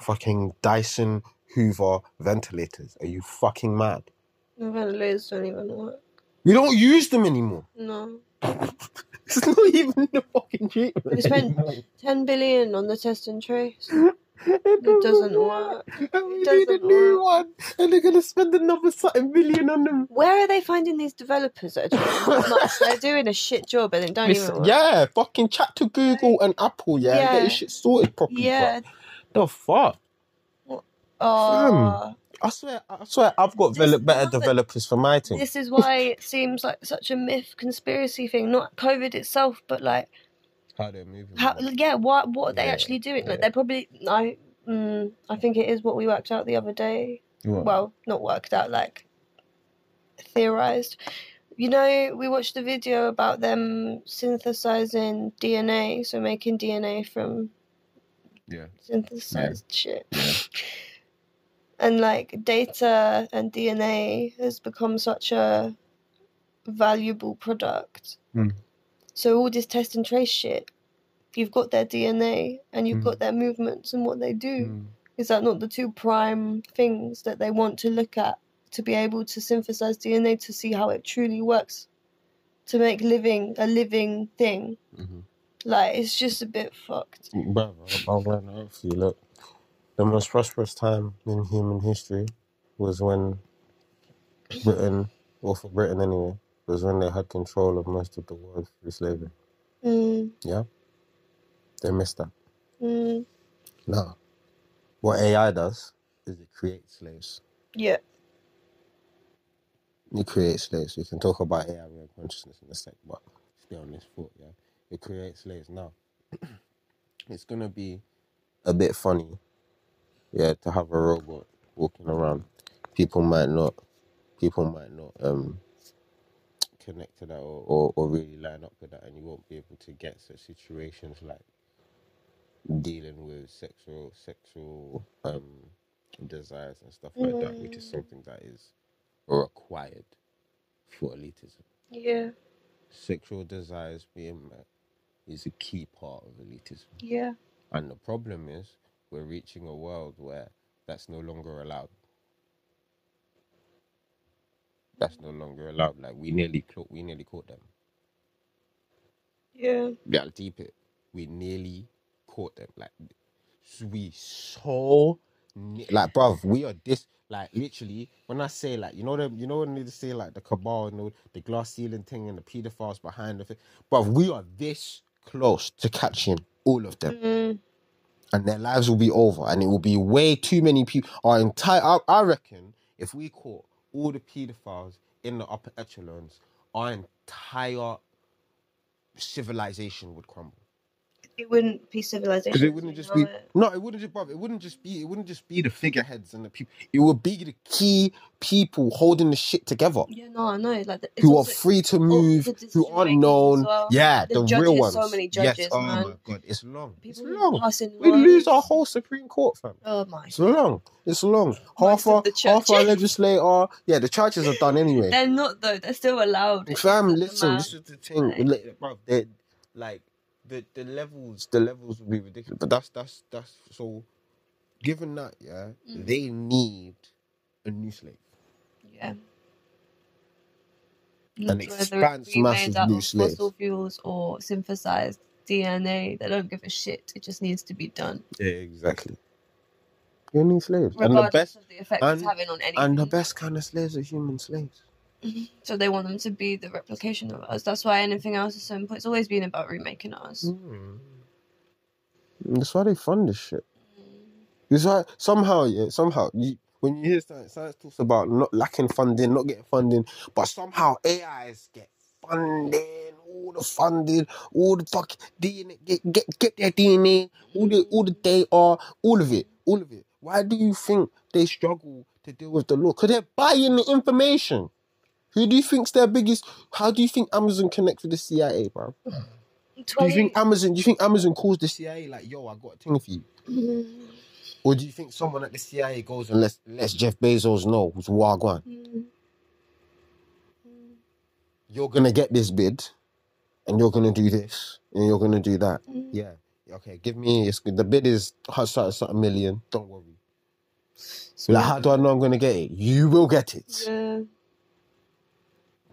[SPEAKER 1] Fucking Dyson Hoover ventilators. Are you fucking mad?
[SPEAKER 2] The ventilators don't even work.
[SPEAKER 1] We don't use them anymore.
[SPEAKER 2] No, (laughs)
[SPEAKER 1] It's not even the fucking treatment.
[SPEAKER 2] We spent- (laughs) ten billion on the test and trace. (laughs)
[SPEAKER 1] it
[SPEAKER 2] doesn't work.
[SPEAKER 1] And we
[SPEAKER 2] It
[SPEAKER 1] need a
[SPEAKER 2] doesn't
[SPEAKER 1] new one. And they're gonna spend another something million on them.
[SPEAKER 2] Where are they finding these developers that are doing? (laughs) They're doing a shit job and they don't even work.
[SPEAKER 1] yeah, fucking chat to Google and Apple, yeah. Get
[SPEAKER 2] Yeah.
[SPEAKER 1] your shit sorted properly.
[SPEAKER 2] Yeah.
[SPEAKER 1] bro. The fuck?
[SPEAKER 2] Oh,
[SPEAKER 1] I swear, I swear, I've got
[SPEAKER 2] This-
[SPEAKER 1] better developers for my team.
[SPEAKER 2] this is why it seems like such a myth conspiracy thing. Not COVID itself, but like
[SPEAKER 1] How they're moving.
[SPEAKER 2] how yeah what what are they
[SPEAKER 1] Yeah,
[SPEAKER 2] actually doing like
[SPEAKER 1] yeah.
[SPEAKER 2] they're probably i mm, i think it is what we worked out the other day
[SPEAKER 1] What?
[SPEAKER 2] well not worked out like theorized you know we watched a video about them synthesizing dna so making dna from
[SPEAKER 1] Yeah.
[SPEAKER 2] synthesized shit Yeah. (laughs) and like data and dna has become such a valuable product
[SPEAKER 1] Mm.
[SPEAKER 2] So all this test and trace shit you've got their dna and you've
[SPEAKER 1] Mm.
[SPEAKER 2] got their movements and what they do
[SPEAKER 1] Mm.
[SPEAKER 2] is that not the two prime things that they want to look at to be able to synthesize dna to see how it truly works to make living a living thing
[SPEAKER 1] Mhm.
[SPEAKER 2] like it's just a bit fucked
[SPEAKER 1] Bro, I'll run out for you. Look, the most prosperous time in human history was when Britain, or for Britain anyway, was when they had control of most of the world through slavery.
[SPEAKER 2] mm,
[SPEAKER 1] Yeah, they missed that.
[SPEAKER 2] mm,
[SPEAKER 1] Now, what AI does is it creates slaves.
[SPEAKER 2] yeah
[SPEAKER 1] It creates slaves. We can talk about AI and consciousness in a sec, but stay on this foot. Yeah, it creates slaves. Now, (clears throat) it's gonna be a bit funny, yeah, to have a robot walking around. People might not, people might not um connect to that or, or, or really line up with that, and you won't be able to get such situations like dealing with sexual sexual um desires and stuff like that, which is
[SPEAKER 2] Mm.
[SPEAKER 1] something that is required for elitism.
[SPEAKER 2] yeah
[SPEAKER 1] Sexual desires being met is a key part of elitism.
[SPEAKER 2] yeah
[SPEAKER 1] And the problem is we're reaching a world where that's no longer allowed. That's no longer allowed. Like we nearly caught, we nearly caught them.
[SPEAKER 2] yeah
[SPEAKER 1] Yeah, I'll deep it. We nearly caught them. Like s- we so ne- like, bruv, we are this. Like literally, when I say like, you know them, you know when they say like the cabal and the, the glass ceiling thing and the pedophiles behind the thing, bruv, we are this close to catching all of them,
[SPEAKER 2] mm,
[SPEAKER 1] and their lives will be over, and it will be way too many people. Our entire, I, I reckon, if we caught all the pedophiles in the upper echelons, our entire civilization would crumble.
[SPEAKER 2] It wouldn't be civilization
[SPEAKER 1] Because it wouldn't just be
[SPEAKER 2] it.
[SPEAKER 1] no, it wouldn't just it wouldn't just be it wouldn't just be the figureheads and the people. It would be the key people holding the shit together.
[SPEAKER 2] yeah no i know like the,
[SPEAKER 1] Who are free to oh,
[SPEAKER 2] move,
[SPEAKER 1] who aren't known.
[SPEAKER 2] well.
[SPEAKER 1] Yeah,
[SPEAKER 2] The
[SPEAKER 1] the, real ones.
[SPEAKER 2] so many
[SPEAKER 1] yes.
[SPEAKER 2] judges,
[SPEAKER 1] Oh
[SPEAKER 2] man.
[SPEAKER 1] my god, it's long. It's long. We lose our whole Supreme Court, fam.
[SPEAKER 2] oh my
[SPEAKER 1] It's long. It's long. Half
[SPEAKER 2] of
[SPEAKER 1] our
[SPEAKER 2] the
[SPEAKER 1] half our legislator. Yeah, the churches are done anyway. (laughs)
[SPEAKER 2] they're not though they're still allowed
[SPEAKER 1] Fam, listen, this is the thing.
[SPEAKER 2] Like-
[SPEAKER 1] Like, bruv, they like the the levels, the levels would be ridiculous. But that's that's that's so. Given that, yeah,
[SPEAKER 2] Mm.
[SPEAKER 1] they need a new slave.
[SPEAKER 2] Yeah.
[SPEAKER 1] An
[SPEAKER 2] Whether
[SPEAKER 1] expanse massive
[SPEAKER 2] made
[SPEAKER 1] new
[SPEAKER 2] of
[SPEAKER 1] slaves.
[SPEAKER 2] fossil fuels or synthesized DNA, they don't give a shit. It just needs to be done,
[SPEAKER 1] Yeah, exactly. You need slaves, and the best
[SPEAKER 2] of the effect
[SPEAKER 1] and-
[SPEAKER 2] it's having on anything.
[SPEAKER 1] and the best kind of slaves are human slaves.
[SPEAKER 2] So they want them to be the replication of us. That's why anything else is so important. It's always been about remaking us.
[SPEAKER 1] Mm. That's why they fund this shit. It's why somehow, yeah, somehow you when you hear science, science talks about not lacking funding, not getting funding, but somehow AIs get funding, all the funding, all the fuck DNA, get get get their DNA, all the all the data, all of it, all of it. Why do you think they struggle to deal with the law? Because they're buying the information. Who do you think's their biggest? How do you think Amazon connects with the CIA, bro? Do you think Amazon? Do you think Amazon calls the CIA like, "Yo, I got a thing for you"?
[SPEAKER 2] Mm,
[SPEAKER 1] Or do you think someone at the CIA goes and lets, lets Jeff Bezos know who's Wagwan?
[SPEAKER 2] mm,
[SPEAKER 1] You're gonna get this bid, and you're gonna do this, and you're gonna do that.
[SPEAKER 2] mm.
[SPEAKER 1] Yeah. Okay. Give me the bid is something million. Don't worry.
[SPEAKER 2] So,
[SPEAKER 1] Like, how do I know I'm gonna get it? You will get it.
[SPEAKER 2] yeah.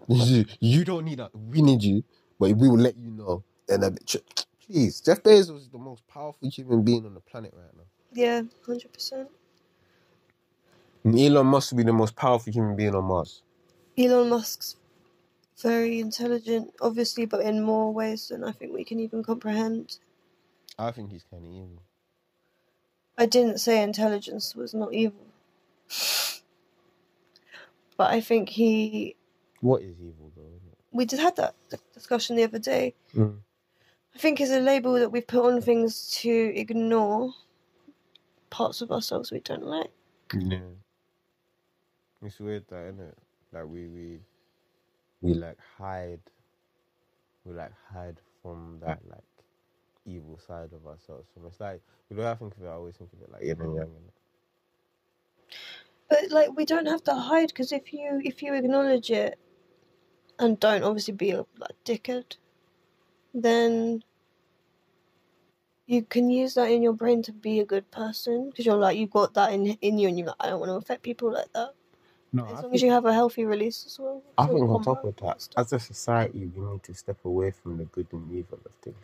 [SPEAKER 1] You, you don't need that. We need you, but we will let you know. And a bit. Please, Jeff Bezos is the most powerful human being on the planet right now.
[SPEAKER 2] Yeah, hundred percent.
[SPEAKER 1] Elon Musk will be the most powerful human being on Mars.
[SPEAKER 2] Elon Musk's very intelligent, obviously, but in more ways than I think we can even comprehend.
[SPEAKER 1] I think he's kind of evil.
[SPEAKER 2] I didn't say intelligence was not evil, (sighs) but I think he.
[SPEAKER 1] What is evil though?
[SPEAKER 2] We just had that discussion the other day.
[SPEAKER 1] Mm.
[SPEAKER 2] I think it's a label that we've put on things to ignore parts of ourselves we don't like.
[SPEAKER 1] Yeah. It's weird that, isn't it? Like we we we like hide we like hide from that like evil side of ourselves. So it's like the way I think of it, I always think of it like yin and yang.
[SPEAKER 2] But like, we don't have to hide because if you if you acknowledge it and don't obviously be a like dickhead, then you can use that in your brain to be a good person because you're like you've got that in in you and you're like I don't want to affect people like that.
[SPEAKER 1] No,
[SPEAKER 2] As
[SPEAKER 1] I
[SPEAKER 2] long
[SPEAKER 1] think,
[SPEAKER 2] as you have a healthy release as well.
[SPEAKER 1] I think on
[SPEAKER 2] combo
[SPEAKER 1] top of that,
[SPEAKER 2] stuff.
[SPEAKER 1] as a society, we need to step away from the good and evil of things.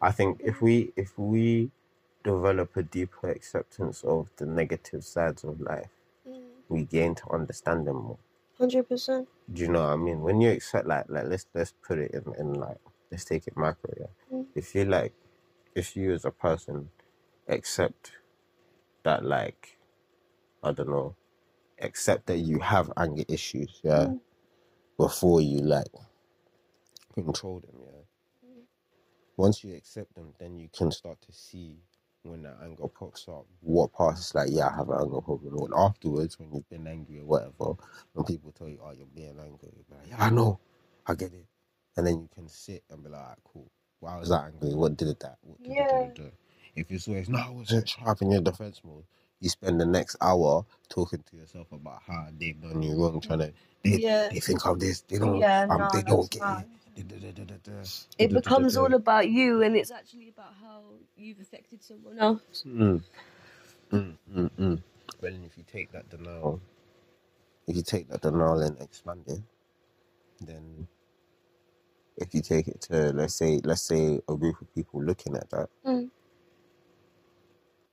[SPEAKER 1] I think if we if we develop a deeper acceptance of the negative sides of life,
[SPEAKER 2] Mm,
[SPEAKER 1] we gain to understand them more.
[SPEAKER 2] Hundred percent.
[SPEAKER 1] Do you know what I mean? When you accept like like let's let's put it in, in like let's take it macro, yeah.
[SPEAKER 2] Mm.
[SPEAKER 1] If you like if you as a person accept that like I don't know, accept that you have anger issues, yeah,
[SPEAKER 2] Mm.
[SPEAKER 1] before you like control them, yeah. Once you accept them, then you can start to see when that anger pops up, what parts is like, yeah, I have an anger problem. Or afterwards, when you've been angry or whatever, when people tell you, oh, you're being angry, you're like, yeah, I know, I get it. And then you can sit and be like, "Alright, cool. Why was that angry? What did that? What did
[SPEAKER 2] Yeah.
[SPEAKER 1] it do? If it's always, no, I wasn't sharp in your defense mode, you spend the next hour talking to yourself about how they've done you wrong, trying to, they,
[SPEAKER 2] Yeah.
[SPEAKER 1] they think of this, they don't,
[SPEAKER 2] Yeah,
[SPEAKER 1] um,
[SPEAKER 2] no,
[SPEAKER 1] they don't get
[SPEAKER 2] fine.
[SPEAKER 1] it. (laughs)
[SPEAKER 2] It becomes all about you, and it's actually about how you've affected someone else.
[SPEAKER 1] Mm. Mm, mm, mm. But then if you take that denial, if you take that denial and expand it, then if you take it to let's say let's say a group of people looking at that,
[SPEAKER 2] Mm.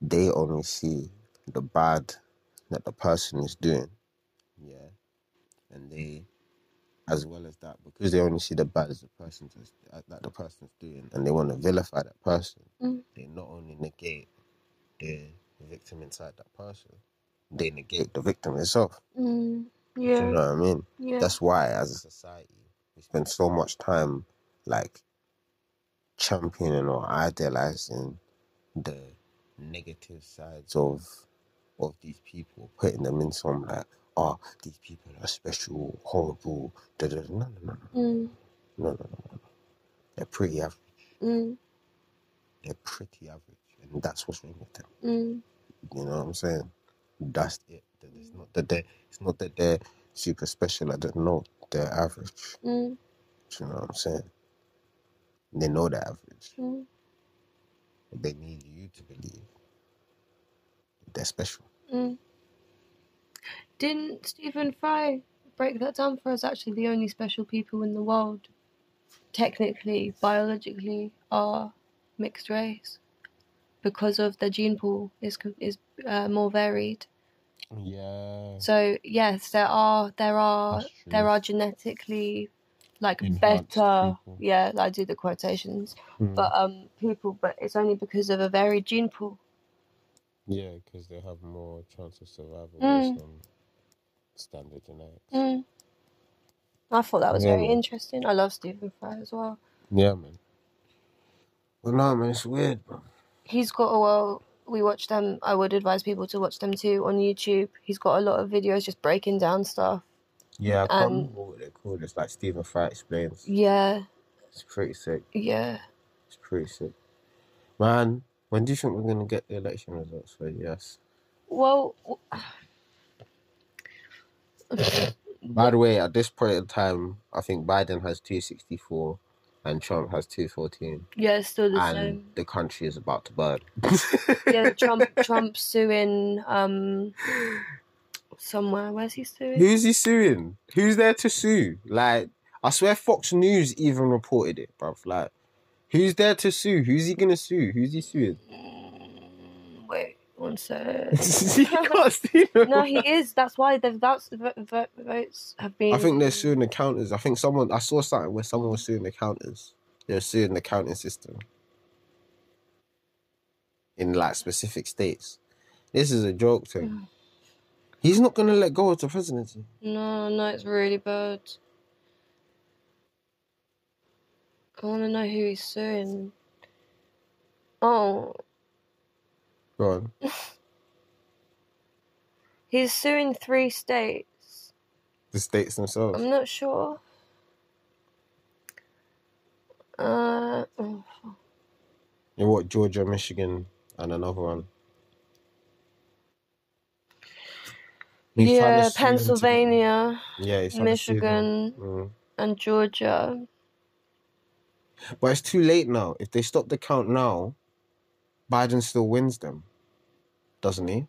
[SPEAKER 1] they only see the bad that the person is doing, yeah, and they, as well as that, because they only see the bad as the person that the person's doing, and they want to vilify that person,
[SPEAKER 2] Mm.
[SPEAKER 1] they not only negate the victim inside that person, they negate the victim itself.
[SPEAKER 2] Mm.
[SPEAKER 1] Do you
[SPEAKER 2] Yeah.
[SPEAKER 1] know what I mean?
[SPEAKER 2] Yeah.
[SPEAKER 1] That's why, as a society, we spend so much time like championing or idealizing the negative sides of of these people, putting them in some like, oh, these people are special, horrible. Da, da, da. No, no, no, no,
[SPEAKER 2] Mm.
[SPEAKER 1] no, no, no, no. They're pretty average.
[SPEAKER 2] Mm.
[SPEAKER 1] They're pretty average, and that's what's wrong with them.
[SPEAKER 2] Mm.
[SPEAKER 1] You know what I'm saying? That's it. It's not that they. It's not that they're super special. I don't know. They're average.
[SPEAKER 2] Mm.
[SPEAKER 1] Do you know what I'm saying? They know they're average.
[SPEAKER 2] Mm.
[SPEAKER 1] They need you to believe they're special.
[SPEAKER 2] Mm. Didn't Stephen Fry break that down for us? Actually, the only special people in the world, technically, biologically, are mixed race because of their gene pool is is uh, more varied.
[SPEAKER 1] Yeah.
[SPEAKER 2] So yes, there are there are there are genetically like
[SPEAKER 1] Enhanced
[SPEAKER 2] better
[SPEAKER 1] people.
[SPEAKER 2] yeah I do the quotations
[SPEAKER 1] Mm.
[SPEAKER 2] but um people but it's only because of a varied gene pool.
[SPEAKER 1] yeah, because they have more chance of survival
[SPEAKER 2] Mm.
[SPEAKER 1] Standard genetics.
[SPEAKER 2] Mm. I thought that was
[SPEAKER 1] Yeah,
[SPEAKER 2] very
[SPEAKER 1] man.
[SPEAKER 2] interesting. I love Stephen Fry as well.
[SPEAKER 1] Yeah, man. Well, no, man, it's weird, bro.
[SPEAKER 2] He's got a well. We watch them. I would advise people to watch them too on YouTube. He's got a lot of videos just breaking down stuff.
[SPEAKER 1] Yeah, I can't
[SPEAKER 2] Um,
[SPEAKER 1] remember what they're called. It's like Stephen Fry explains.
[SPEAKER 2] Yeah,
[SPEAKER 1] It's pretty sick.
[SPEAKER 2] yeah.
[SPEAKER 1] It's pretty sick. Man, when do you think we're going to get the election results for yes?
[SPEAKER 2] Well,
[SPEAKER 1] By the way, at this point in time, I think Biden has 264 and Trump has 214.
[SPEAKER 2] yeah, it's still the
[SPEAKER 1] and
[SPEAKER 2] same.
[SPEAKER 1] the country is about to burn. (laughs)
[SPEAKER 2] Yeah, Trump (laughs) Trump suing um somewhere. Where's he suing?
[SPEAKER 1] Who's he suing? Who's there to sue? Like, I swear Fox News even reported it, bruv. Like, who's there to sue? Who's he gonna sue? Who's he suing?
[SPEAKER 2] Mm, Wait, one sec.
[SPEAKER 1] you can't see them.
[SPEAKER 2] no, he is. That's why the votes the vo- vo- votes have been.
[SPEAKER 1] I think they're suing the counters. I think someone I saw something where someone was suing the counters. They're suing the counting system in like specific states. This is a joke to him. He's not gonna let go of the presidency.
[SPEAKER 2] No, no, it's really bad. I want to know who he's suing. Oh,
[SPEAKER 1] Go on. (laughs)
[SPEAKER 2] he's suing three states.
[SPEAKER 1] The states themselves.
[SPEAKER 2] I'm not sure. Uh, oh,
[SPEAKER 1] You what? Georgia, Michigan, and another one. He's
[SPEAKER 2] yeah. Pennsylvania,
[SPEAKER 1] Yeah, he's trying to sue them.
[SPEAKER 2] Michigan,
[SPEAKER 1] Mm.
[SPEAKER 2] and Georgia.
[SPEAKER 1] But it's too late now. If they stop the count now, Biden still wins them, doesn't he?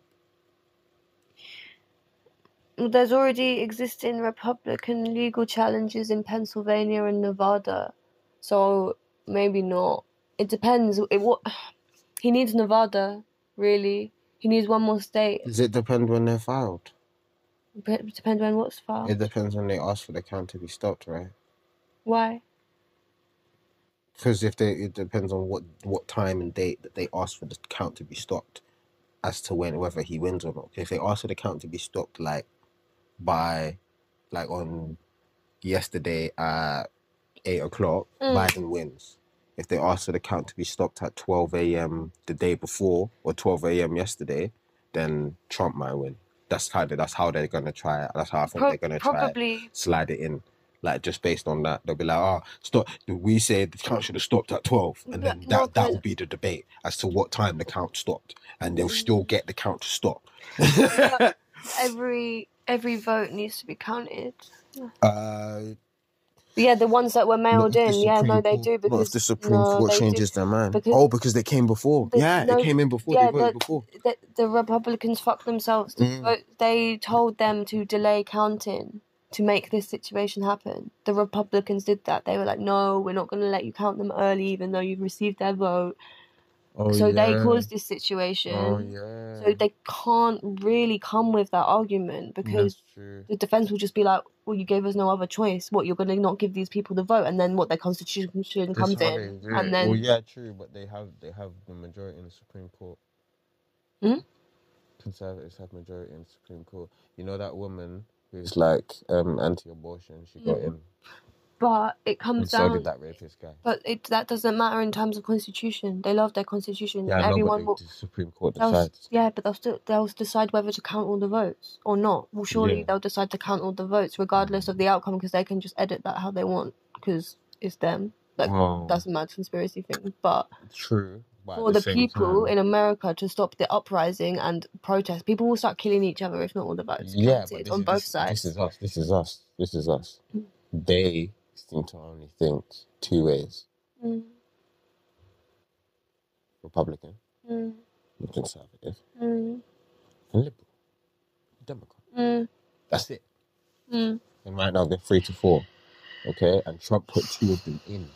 [SPEAKER 2] There's already existing Republican legal challenges in Pennsylvania and Nevada, so maybe not. It depends. It what (sighs) he needs Nevada really. He needs one more state.
[SPEAKER 1] Does it depend when they're filed?
[SPEAKER 2] It depends when what's filed.
[SPEAKER 1] It depends when they ask for the count to be stopped, right?
[SPEAKER 2] Why?
[SPEAKER 1] Because if they, it depends on what what time and date that they ask for the count to be stopped, as to when whether he wins or not. If they ask for the count to be stopped, like by, like on yesterday at eight o'clock,
[SPEAKER 2] Mm.
[SPEAKER 1] Biden wins. If they ask for the count to be stopped at twelve a.m. the day before or twelve a.m. yesterday, then Trump might win. That's how they, that's how they're gonna try it. That's how I think
[SPEAKER 2] Pro-
[SPEAKER 1] they're gonna try it slide it in. Like just based on that, they'll be like, "Oh, stop! We said the count should have stopped at 12 and then that
[SPEAKER 2] no,
[SPEAKER 1] that will be the debate as to what time the count stopped, and they'll still get the count to stop." (laughs)
[SPEAKER 2] Every every vote needs to be counted.
[SPEAKER 1] uh,
[SPEAKER 2] Yeah, the ones that were mailed in. Yeah, no, they do because
[SPEAKER 1] if the Supreme
[SPEAKER 2] no,
[SPEAKER 1] Court
[SPEAKER 2] they do.
[SPEAKER 1] changes their mind.
[SPEAKER 2] Because-
[SPEAKER 1] oh, because they came before.
[SPEAKER 2] The-
[SPEAKER 1] yeah,
[SPEAKER 2] no,
[SPEAKER 1] they came in before.
[SPEAKER 2] yeah,
[SPEAKER 1] they voted
[SPEAKER 2] the-
[SPEAKER 1] before.
[SPEAKER 2] the, the Republicans fucked themselves.
[SPEAKER 1] Mm.
[SPEAKER 2] vote, they told them to delay counting to make this situation happen. The Republicans did that. They were like, "No, we're not going to let you count them early, even though you've received their vote."
[SPEAKER 1] Oh,
[SPEAKER 2] so they caused this situation.
[SPEAKER 1] Oh yeah.
[SPEAKER 2] So they can't really come with that argument because the defense will just be like, "Well, you gave us no other choice. What you're going to not give these people the vote?" And then what their constitution
[SPEAKER 1] That's
[SPEAKER 2] comes in,
[SPEAKER 1] they do it.
[SPEAKER 2] and then
[SPEAKER 1] well, yeah, true, but they have they have the majority in the Supreme Court.
[SPEAKER 2] Hmm?
[SPEAKER 1] Conservatives have majority in the Supreme Court. You know that woman who's like um anti-abortion. She got
[SPEAKER 2] Mhm.
[SPEAKER 1] in,
[SPEAKER 2] but it
[SPEAKER 1] and
[SPEAKER 2] comes
[SPEAKER 1] so
[SPEAKER 2] down.
[SPEAKER 1] did that rapist guy.
[SPEAKER 2] But it that doesn't matter in terms of constitution. They love their constitution.
[SPEAKER 1] Yeah, I know,
[SPEAKER 2] Everyone
[SPEAKER 1] but
[SPEAKER 2] will.
[SPEAKER 1] the, the Supreme Court
[SPEAKER 2] They'll,
[SPEAKER 1] decides.
[SPEAKER 2] yeah, but they'll still they'll decide whether to count all the votes or not. Well, surely
[SPEAKER 1] Yeah.
[SPEAKER 2] they'll decide to count all the votes regardless of the outcome because they can just edit that how they want because it's them. Like
[SPEAKER 1] Well,
[SPEAKER 2] that's a mad conspiracy thing. But
[SPEAKER 1] true.
[SPEAKER 2] For the,
[SPEAKER 1] same
[SPEAKER 2] people
[SPEAKER 1] time-
[SPEAKER 2] in America to stop the uprising and protest, people will start killing each other if not all the votes
[SPEAKER 1] yeah,
[SPEAKER 2] counted on
[SPEAKER 1] is,
[SPEAKER 2] both
[SPEAKER 1] this,
[SPEAKER 2] sides.
[SPEAKER 1] This is us. This is us. This is us.
[SPEAKER 2] Mm.
[SPEAKER 1] They seem to only think two ways:
[SPEAKER 2] Mm,
[SPEAKER 1] Republican,
[SPEAKER 2] mm,
[SPEAKER 1] conservative,
[SPEAKER 2] mm,
[SPEAKER 1] and liberal, Democrat.
[SPEAKER 2] mm,
[SPEAKER 1] That's it. And right now they're three to four. Okay, and Trump put two of them in.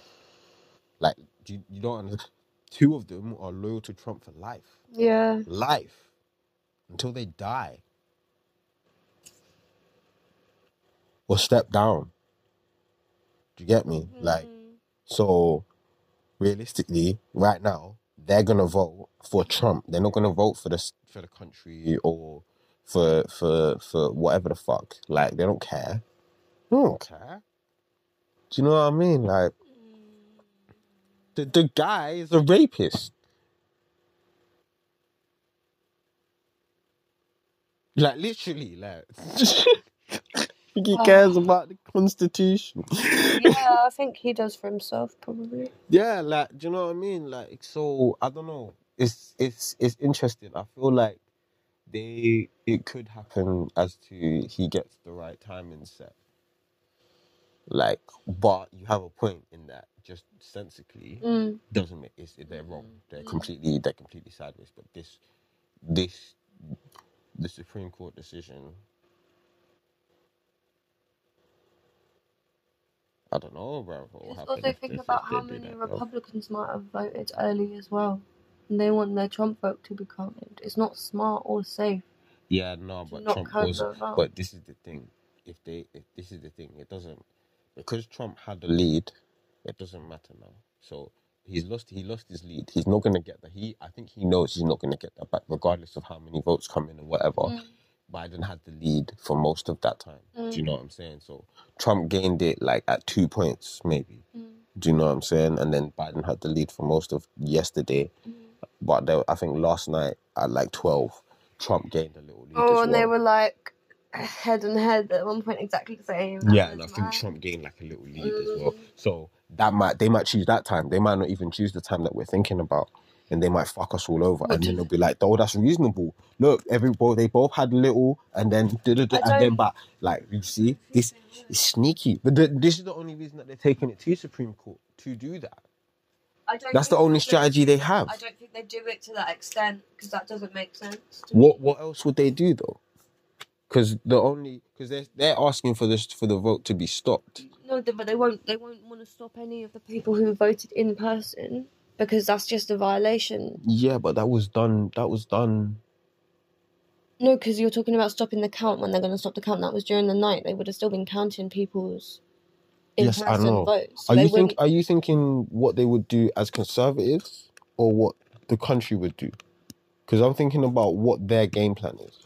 [SPEAKER 1] Like, do you, you don't understand? two of them are loyal to Trump for life.
[SPEAKER 2] Yeah.
[SPEAKER 1] Life until they die or step down. Do you get me? Mm-hmm.
[SPEAKER 2] Like,
[SPEAKER 1] so realistically, right now, they're gonna vote for Trump. They're not gonna vote for the for the country or for for for whatever the fuck. Like, they don't care. They don't care. Do you know what I mean? Like, the the guy is a rapist. Like literally, like (laughs) he oh. cares about the constitution.
[SPEAKER 2] yeah, (laughs) I think he does for himself, probably.
[SPEAKER 1] Yeah, like, do you know what I mean? Like, so I don't know. It's it's it's interesting. I feel like they it could happen as to he gets the right timing set. Like, but you have a point in that just sensically
[SPEAKER 2] Mm.
[SPEAKER 1] doesn't make it's they're wrong. They're
[SPEAKER 2] Mm.
[SPEAKER 1] completely they're completely sideways. But this this the Supreme Court decision. I don't know, bro. What will
[SPEAKER 2] Just
[SPEAKER 1] happen
[SPEAKER 2] also think about how many
[SPEAKER 1] that, bro.
[SPEAKER 2] Republicans might have voted early as well. And they want their Trump vote to be counted. It's not smart or safe
[SPEAKER 1] Yeah, no, but Trump was. But this is the thing. If they, if this is the thing, it doesn't because Trump had the lead. It doesn't matter now. So he's lost. He lost his lead. He's not gonna get that. He, I think he knows he's not gonna get that back, regardless of how many votes come in and whatever.
[SPEAKER 2] Mm.
[SPEAKER 1] Biden had the lead for most of that time. Do you
[SPEAKER 2] Mm.
[SPEAKER 1] know what I'm saying? So Trump gained it like at two points, maybe.
[SPEAKER 2] Mm.
[SPEAKER 1] Do you know what I'm saying? And then Biden had the lead for most of yesterday.
[SPEAKER 2] Mm.
[SPEAKER 1] But there, I think last night at like 12, Trump gained a little lead
[SPEAKER 2] Oh,
[SPEAKER 1] as
[SPEAKER 2] and they were like head and head at one point, exactly the same. That
[SPEAKER 1] Yeah, and I think. Trump gained like a little lead as well.
[SPEAKER 2] Mm.
[SPEAKER 1] So that might they might choose that time. They might not even choose the time that we're thinking about, and they might fuck us all over.
[SPEAKER 2] What
[SPEAKER 1] and then they'll be like, "Oh, that's reasonable. Look, every both they both had little, and then (laughs) and then but like you see, this is sneaky. But the, this is the only reason that they're taking it to Supreme Court to do that.
[SPEAKER 2] I don't
[SPEAKER 1] That's the only strategy they have.
[SPEAKER 2] I don't think they do it to that extent because that doesn't make sense.
[SPEAKER 1] What what else would they do though? Because the only because they're they're asking for this for the vote to be stopped.
[SPEAKER 2] No, but they won't. They won't want to stop any of the people who voted in person because that's just a violation.
[SPEAKER 1] Yeah, but that was done. That was done.
[SPEAKER 2] No, because you're talking about stopping the count when they're going to stop the count. That was during the night. They would have still been counting people's
[SPEAKER 1] Yes, I know.
[SPEAKER 2] votes.
[SPEAKER 1] Are
[SPEAKER 2] they
[SPEAKER 1] you think?
[SPEAKER 2] wouldn't-
[SPEAKER 1] Are you thinking what they would do as conservatives, or what the country would do? Because I'm thinking about what their game plan is.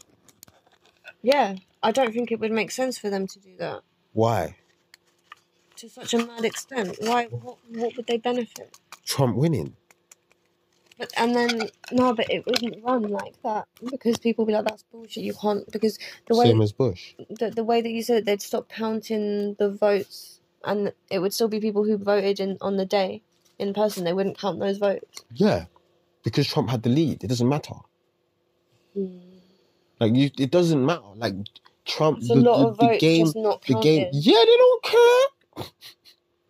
[SPEAKER 2] Yeah, I don't think it would make sense for them to do that
[SPEAKER 1] Why
[SPEAKER 2] to such a mad extent. Why? What? What would they benefit?
[SPEAKER 1] Trump winning?
[SPEAKER 2] But and then no, but it wouldn't run like that because people would be like, "That's bullshit. You can't." Because the way
[SPEAKER 1] Same as Bush.
[SPEAKER 2] the, the way that you said it, they'd stop counting the votes, and it would still be people who voted in on the day in person. They wouldn't count those votes.
[SPEAKER 1] Yeah, because Trump had the lead. It doesn't matter.
[SPEAKER 2] Hmm.
[SPEAKER 1] Like you, it doesn't matter. Like Trump,
[SPEAKER 2] It's
[SPEAKER 1] the,
[SPEAKER 2] a lot
[SPEAKER 1] the,
[SPEAKER 2] of
[SPEAKER 1] the game, the game. Yeah, they don't care.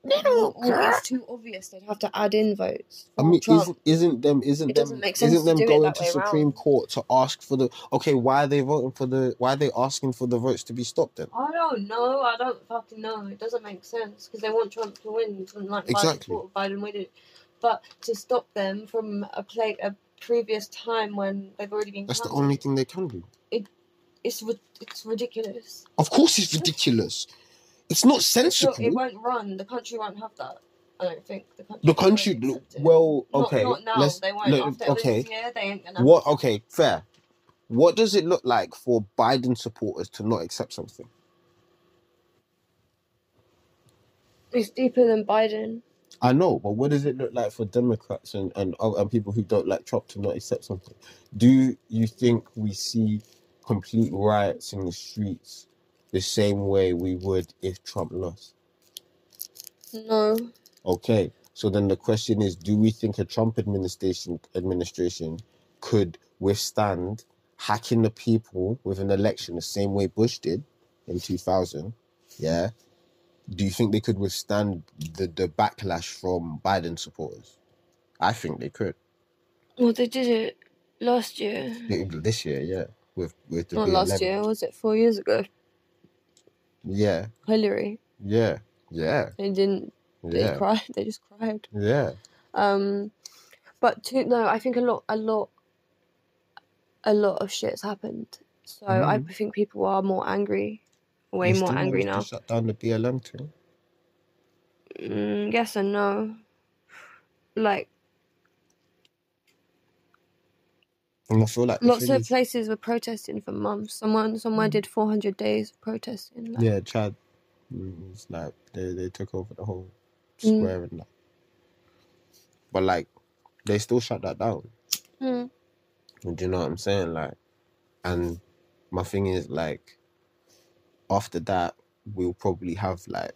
[SPEAKER 1] Don't
[SPEAKER 2] Well, it's too obvious. They'd have to add in votes.
[SPEAKER 1] I mean,
[SPEAKER 2] Trump.
[SPEAKER 1] isn't isn't them isn't
[SPEAKER 2] It
[SPEAKER 1] them
[SPEAKER 2] doesn't make sense
[SPEAKER 1] isn't them
[SPEAKER 2] it
[SPEAKER 1] going to Supreme
[SPEAKER 2] around.
[SPEAKER 1] Court to ask for the okay? Why are they voting for the? Why are they asking for the votes to be stopped? Then
[SPEAKER 2] I don't know. I don't fucking know. It doesn't make sense because they want Trump to win. Like
[SPEAKER 1] Exactly.
[SPEAKER 2] Biden, Biden winning. But to stop them from a play a previous time when they've already been
[SPEAKER 1] that's the only thing they can do.
[SPEAKER 2] It, it's it's ridiculous.
[SPEAKER 1] Of course, it's ridiculous. It's not
[SPEAKER 2] So
[SPEAKER 1] sensible.
[SPEAKER 2] it won't run. The country won't have that. I don't think the country.
[SPEAKER 1] The
[SPEAKER 2] won't
[SPEAKER 1] country,
[SPEAKER 2] accept
[SPEAKER 1] well, okay,
[SPEAKER 2] Not, now.
[SPEAKER 1] let's
[SPEAKER 2] they won't.
[SPEAKER 1] let-
[SPEAKER 2] After
[SPEAKER 1] okay.
[SPEAKER 2] this year, they ain't gonna.
[SPEAKER 1] What? Okay, fair. What does it look like for Biden supporters to not accept something?
[SPEAKER 2] It's deeper than Biden.
[SPEAKER 1] I know, but what does it look like for Democrats and, and and people who don't like Trump to not accept something? Do you think we see complete riots in the streets the same way we would if Trump lost?
[SPEAKER 2] No.
[SPEAKER 1] Okay, so then the question is: Do we think a Trump administration administration could withstand hacking the people with an election the same way Bush did in two thousand? Yeah. Do you think they could withstand the, the backlash from Biden supporters? I think they could.
[SPEAKER 2] Well, they did it last year.
[SPEAKER 1] This year, yeah. With with the
[SPEAKER 2] Not last
[SPEAKER 1] B11.
[SPEAKER 2] year. Was it four years ago?
[SPEAKER 1] Yeah,
[SPEAKER 2] Hillary.
[SPEAKER 1] yeah, yeah,
[SPEAKER 2] They didn't. They
[SPEAKER 1] yeah,
[SPEAKER 2] cried. (laughs) They just cried.
[SPEAKER 1] yeah.
[SPEAKER 2] Um, but to, no, I think a lot, a lot, a lot of shit's happened. So I
[SPEAKER 1] Mhm.
[SPEAKER 2] think people are more angry way
[SPEAKER 1] They
[SPEAKER 2] more angry now.
[SPEAKER 1] Shut down the BLM thing.
[SPEAKER 2] Mm, yes and no. Like
[SPEAKER 1] And I feel like
[SPEAKER 2] lots of places were protesting for months. Someone somewhere
[SPEAKER 1] Mm.
[SPEAKER 2] did 400 days of protesting. Like,
[SPEAKER 1] Yeah, Chad. mm, It's like they, they took over the whole
[SPEAKER 2] Mm.
[SPEAKER 1] square and that. But like, they still shut that down.
[SPEAKER 2] Mm.
[SPEAKER 1] Do you know what I'm saying? Like, and my thing is like, after that, we'll probably have like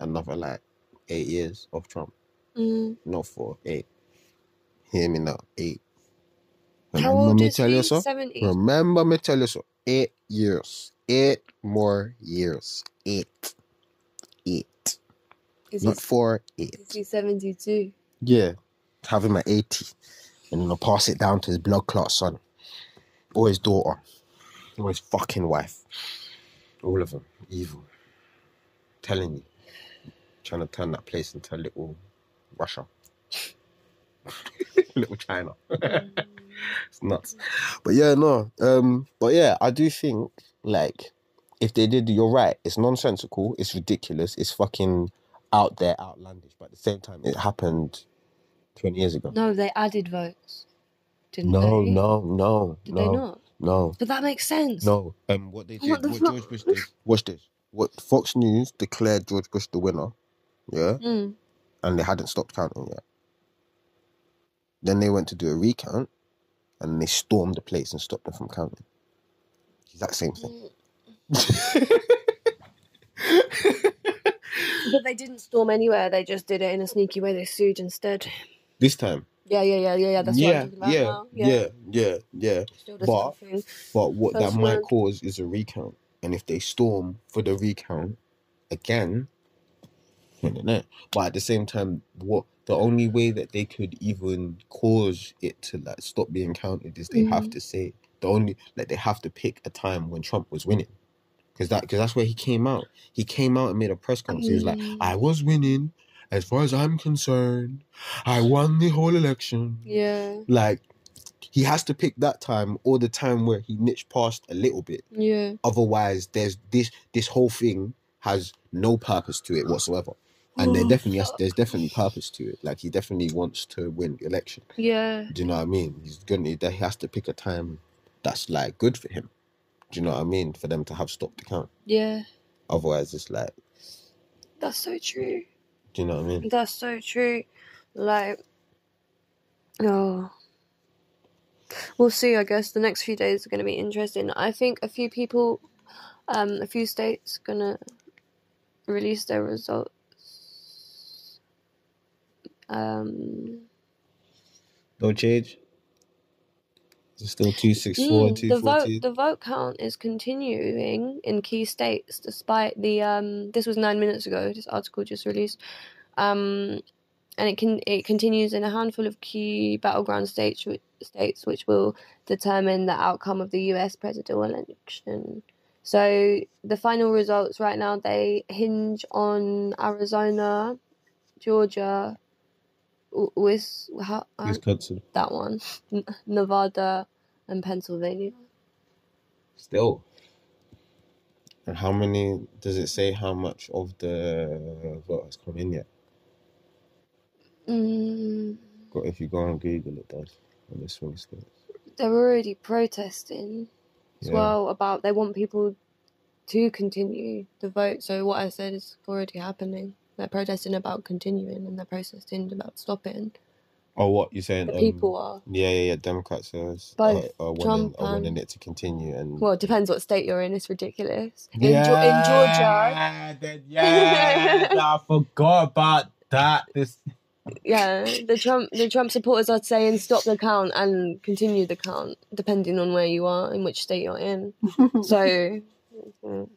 [SPEAKER 1] another like eight years of Trump.
[SPEAKER 2] Mm.
[SPEAKER 1] Not four, eight. Hear me now, eight.
[SPEAKER 2] How
[SPEAKER 1] Remember
[SPEAKER 2] old
[SPEAKER 1] me
[SPEAKER 2] is
[SPEAKER 1] tell
[SPEAKER 2] he?
[SPEAKER 1] you so.
[SPEAKER 2] 70.
[SPEAKER 1] Remember me tell you so. Eight years. Eight more years. Eight. Eight.
[SPEAKER 2] Is he,
[SPEAKER 1] Not four, eight.
[SPEAKER 2] is he 72?
[SPEAKER 1] Yeah. Have him at 80. And then I'll pass it down to his blood clot son. Or his daughter. Or his fucking wife. All of them. Evil. Telling you. Trying to turn that place into a little Russia. (laughs) little China. Mm. It's nuts. But yeah, no. Um, but yeah, I do think like if they did, you're right. It's nonsensical. It's ridiculous. It's fucking out there, outlandish. But at the same time, it happened twenty years ago.
[SPEAKER 2] No, they added votes. Didn't
[SPEAKER 1] No,
[SPEAKER 2] they?
[SPEAKER 1] no, no,
[SPEAKER 2] Did
[SPEAKER 1] no,
[SPEAKER 2] they not?
[SPEAKER 1] no,
[SPEAKER 2] But that makes sense.
[SPEAKER 1] no. Um, what they did,
[SPEAKER 2] What
[SPEAKER 1] what,
[SPEAKER 2] the fuck?
[SPEAKER 1] George Bush did. Watch this. What Fox News declared George Bush the winner. Yeah,
[SPEAKER 2] Mm.
[SPEAKER 1] and they hadn't stopped counting yet. Then they went to do a recount, and they stormed the place and stopped them from counting. Exact same thing. Mm. (laughs)
[SPEAKER 2] But they didn't storm anywhere. They just did it in a sneaky way. They sued instead.
[SPEAKER 1] This time.
[SPEAKER 2] Yeah, yeah, yeah, yeah, yeah. That's what
[SPEAKER 1] yeah,
[SPEAKER 2] I'm talking about
[SPEAKER 1] yeah,
[SPEAKER 2] now.
[SPEAKER 1] yeah, yeah, yeah.
[SPEAKER 2] The
[SPEAKER 1] But-. But what that might cause is a recount. And if they storm for the recount again. (laughs) But at the same time, what the only way that they could even cause it to like stop being counted is they have
[SPEAKER 2] Mhm.
[SPEAKER 1] to say the only like they have to pick a time when Trump was winning. Because that because that's where he came out. He came out and made a press conference. He was like,
[SPEAKER 2] Mm.
[SPEAKER 1] I was winning. As far as I'm concerned, I won the whole election.
[SPEAKER 2] Yeah,
[SPEAKER 1] Like he has to pick that time or the time where he niched past a little bit.
[SPEAKER 2] yeah.
[SPEAKER 1] Otherwise, there's this this whole thing has no purpose to it whatsoever. And there
[SPEAKER 2] Oh,
[SPEAKER 1] definitely has, there's definitely purpose to it. Like he definitely wants to win the election.
[SPEAKER 2] Yeah,
[SPEAKER 1] Do you know what I mean? He's gonna he has to pick a time that's like good for him. Do you know what I mean? For them to have stopped the count.
[SPEAKER 2] yeah.
[SPEAKER 1] Otherwise, it's like,
[SPEAKER 2] That's so true.
[SPEAKER 1] do you know what I mean?
[SPEAKER 2] That's so true. Like, oh, we'll see. I guess the next few days are going to be interesting. I think a few people, um, a few states gonna release their results. Um,
[SPEAKER 1] No change. It's still two six four,
[SPEAKER 2] mm,
[SPEAKER 1] two
[SPEAKER 2] the vote the vote count is continuing in key states despite the um. This was nine minutes ago. This article just released. Um, and it can it continues in a handful of key battleground states states which will determine the outcome of the U.S. presidential election. So the final results right now they hinge on Arizona, Georgia, Wis how, um,
[SPEAKER 1] Wisconsin.
[SPEAKER 2] that one, N- Nevada, and Pennsylvania.
[SPEAKER 1] Still. And how many does it say how much of the vote has come in yet?
[SPEAKER 2] Mm,
[SPEAKER 1] If you go on Google, it does on the swing states.
[SPEAKER 2] they're already protesting as
[SPEAKER 1] Yeah.
[SPEAKER 2] well about they want people to continue the vote. So what I said is already happening. They're protesting about continuing, and they're protesting about stopping.
[SPEAKER 1] Oh, what you're saying?
[SPEAKER 2] The
[SPEAKER 1] um,
[SPEAKER 2] people are.
[SPEAKER 1] Yeah, yeah, yeah. Democrats are,
[SPEAKER 2] Both
[SPEAKER 1] are, are wanting,
[SPEAKER 2] Trump
[SPEAKER 1] are wanting it to continue, and
[SPEAKER 2] Well, it depends what state you're in. It's ridiculous. In, Geo- in Georgia, Yeah
[SPEAKER 1] then, yeah, I forgot about that. This (laughs)
[SPEAKER 2] yeah, the Trump the Trump supporters are saying stop the count and continue the count, depending on where you are in which state you're in. So, (laughs)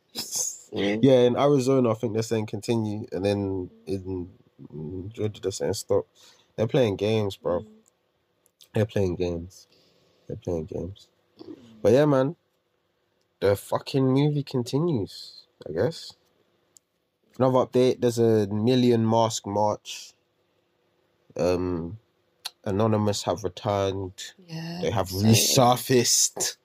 [SPEAKER 2] mm, mm.
[SPEAKER 1] yeah, in Arizona, I think they're saying continue, and then in Georgia, they're saying stop. They're playing games, bro. They're playing games. They're playing games. But yeah, man, the fucking movie continues. I guess. Another update: There's a million mask march. Um, Anonymous have returned.
[SPEAKER 2] yeah,
[SPEAKER 1] They have
[SPEAKER 2] so-
[SPEAKER 1] resurfaced.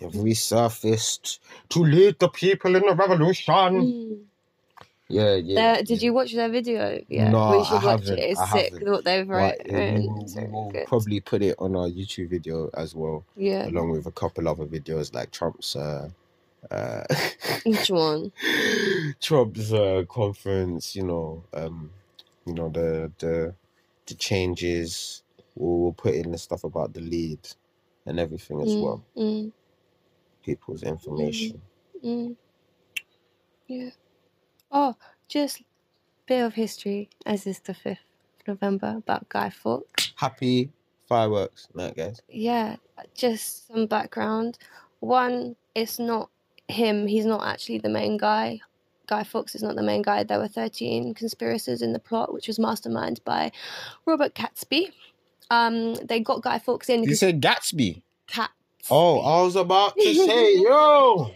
[SPEAKER 1] Resurfaced to lead the people in the revolution.
[SPEAKER 2] Mm.
[SPEAKER 1] Yeah, yeah.
[SPEAKER 2] Did you watch their video? Yeah,
[SPEAKER 1] No,
[SPEAKER 2] we should
[SPEAKER 1] I
[SPEAKER 2] watch
[SPEAKER 1] haven't,
[SPEAKER 2] it. It's
[SPEAKER 1] I
[SPEAKER 2] sick
[SPEAKER 1] haven't.
[SPEAKER 2] they've
[SPEAKER 1] But
[SPEAKER 2] written.
[SPEAKER 1] uh, we will,
[SPEAKER 2] So
[SPEAKER 1] we will probably put it on our YouTube video as well,
[SPEAKER 2] Yeah,
[SPEAKER 1] along with a couple other videos like Trump's uh, uh,
[SPEAKER 2] which one? (laughs)
[SPEAKER 1] Trump's uh, conference. You know, um, you know the the the changes. We'll, we'll put in the stuff about the lead and everything as
[SPEAKER 2] Mm,
[SPEAKER 1] well.
[SPEAKER 2] mm,
[SPEAKER 1] People's information.
[SPEAKER 2] mm. Yeah. Oh, just bit of history, as is the fifth of November about Guy Fawkes.
[SPEAKER 1] Happy fireworks night, guys.
[SPEAKER 2] Yeah, just some background. One, it's not him. He's not actually the main guy. Guy Fawkes is not the main guy. There were 13 conspirators in the plot, which was masterminded by Robert Catsby. Um, they got Guy Fawkes in
[SPEAKER 1] You said Gatsby.
[SPEAKER 2] Cat.
[SPEAKER 1] Oh, I was about to say, yo,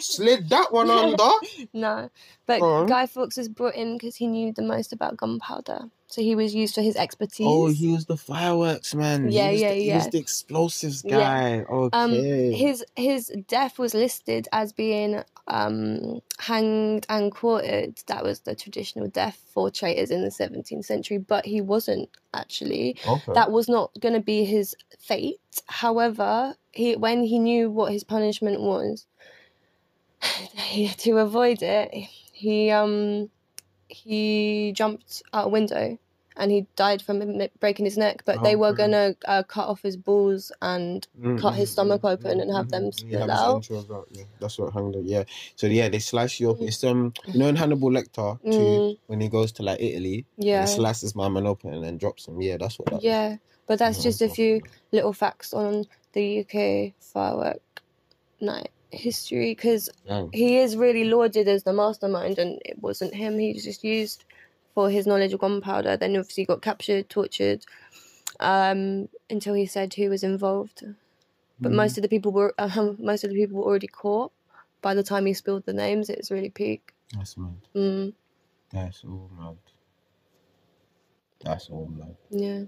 [SPEAKER 1] slid that (laughs) one under.
[SPEAKER 2] No, but
[SPEAKER 1] on.
[SPEAKER 2] Guy Fawkes was brought in because he knew the most about gunpowder. So he was used for his expertise.
[SPEAKER 1] Oh, he was the fireworks man.
[SPEAKER 2] Yeah,
[SPEAKER 1] he was
[SPEAKER 2] yeah,
[SPEAKER 1] He
[SPEAKER 2] yeah.
[SPEAKER 1] was the explosives
[SPEAKER 2] Yeah.
[SPEAKER 1] guy.
[SPEAKER 2] Um,
[SPEAKER 1] Okay.
[SPEAKER 2] his his death was listed as being um, hanged and quartered. That was the traditional death for traitors in the 17th century, but he wasn't actually.
[SPEAKER 1] okay.
[SPEAKER 2] That was not going to be his fate. However, he when he knew what his punishment was, (sighs) he, to avoid it, he um he jumped out a window. And he died from breaking his neck, but they
[SPEAKER 1] Oh,
[SPEAKER 2] were gonna uh, cut off his balls and
[SPEAKER 1] Mm,
[SPEAKER 2] cut his stomach
[SPEAKER 1] mm,
[SPEAKER 2] open and have them
[SPEAKER 1] mm,
[SPEAKER 2] split
[SPEAKER 1] yeah,
[SPEAKER 2] out.
[SPEAKER 1] out, yeah. That's what hanged. Yeah. So yeah, they slice you up.
[SPEAKER 2] Mm.
[SPEAKER 1] It's um, you know, in Hannibal Lecter too,
[SPEAKER 2] Mm.
[SPEAKER 1] when he goes to like Italy,
[SPEAKER 2] Yeah,
[SPEAKER 1] he slices my man open and then drops him. Yeah, that's what that.
[SPEAKER 2] yeah, but that's just a few little facts on the UK firework night history because
[SPEAKER 1] Dang.
[SPEAKER 2] he is really lauded as the mastermind, and it wasn't him. He was just used for his knowledge of gunpowder. Then obviously got captured, tortured, um, until he said who was involved. But
[SPEAKER 1] Mm.
[SPEAKER 2] most of the people were (laughs) um, most of the people were already caught by the time he spilled the names. It was really peak.
[SPEAKER 1] That's mad.
[SPEAKER 2] Mm,
[SPEAKER 1] That's all mad. That's all mad.
[SPEAKER 2] yeah.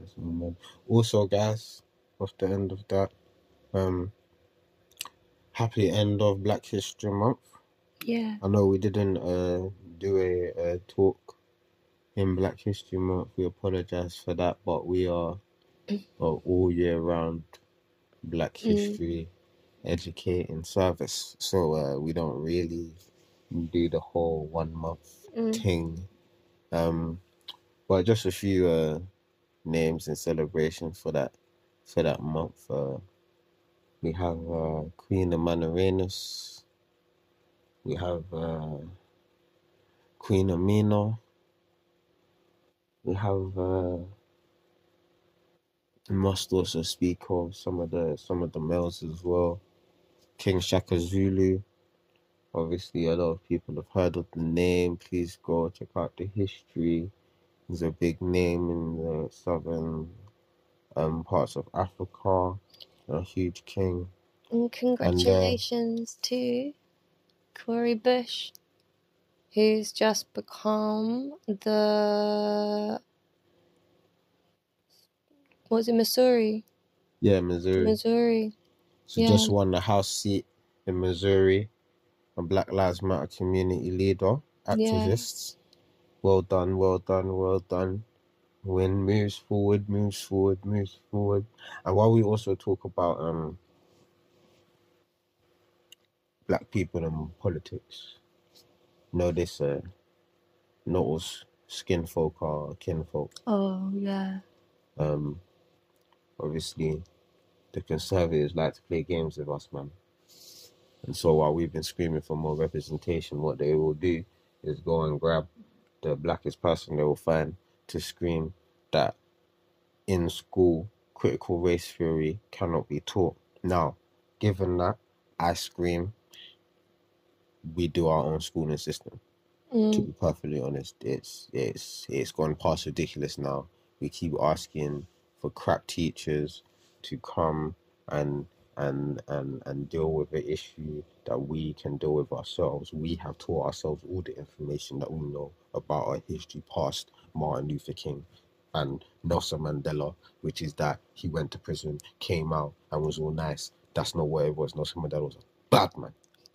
[SPEAKER 1] That's. Also, guys, off the end of that? Um, happy end of Black History Month.
[SPEAKER 2] Yeah.
[SPEAKER 1] I know we didn't uh do a, a talk in Black History Month. We apologize for that, but we are uh, all year round Black
[SPEAKER 2] Mm.
[SPEAKER 1] History educating service, so uh, we don't really do the whole one month
[SPEAKER 2] Mm.
[SPEAKER 1] thing. Um, but just a few uh names and celebrations for that for that month. Uh, we have uh, Queen Amanirenas. We have uh, Queen Amina. We have. Uh, must also speak of some of the some of the males as well. King Shaka Zulu. Obviously, a lot of people have heard of the name. Please go check out the history. He's a big name in the southern um, parts of Africa. A huge king.
[SPEAKER 2] And congratulations to Cori Bush, who's just become the was it Missouri?
[SPEAKER 1] Yeah, Missouri.
[SPEAKER 2] Missouri.
[SPEAKER 1] So
[SPEAKER 2] Yeah.
[SPEAKER 1] just won the House seat in Missouri. A Black Lives Matter community leader, activists. Well done, well done, well done. Win moves forward, moves forward, moves forward. And while we also talk about um black people and politics, notice uh not all skin folk are kinfolk.
[SPEAKER 2] Oh yeah.
[SPEAKER 1] Um obviously the conservatives like to play games with us, man. And so while we've been screaming for more representation, what they will do is go and grab the blackest person they will find to scream that in school critical race theory cannot be taught. Now, given that, I scream we do our own schooling system to
[SPEAKER 2] Mm.
[SPEAKER 1] be perfectly honest, it's it's it's gone past ridiculous now. We keep asking for crap teachers to come and and and and deal with the issue that we can deal with ourselves. We have taught ourselves all the information that we know about our history past Martin Luther King and Nelson Mandela, which is that he went to prison, came out, and was all nice. That's not what it was. Nelson Mandela was a bad man.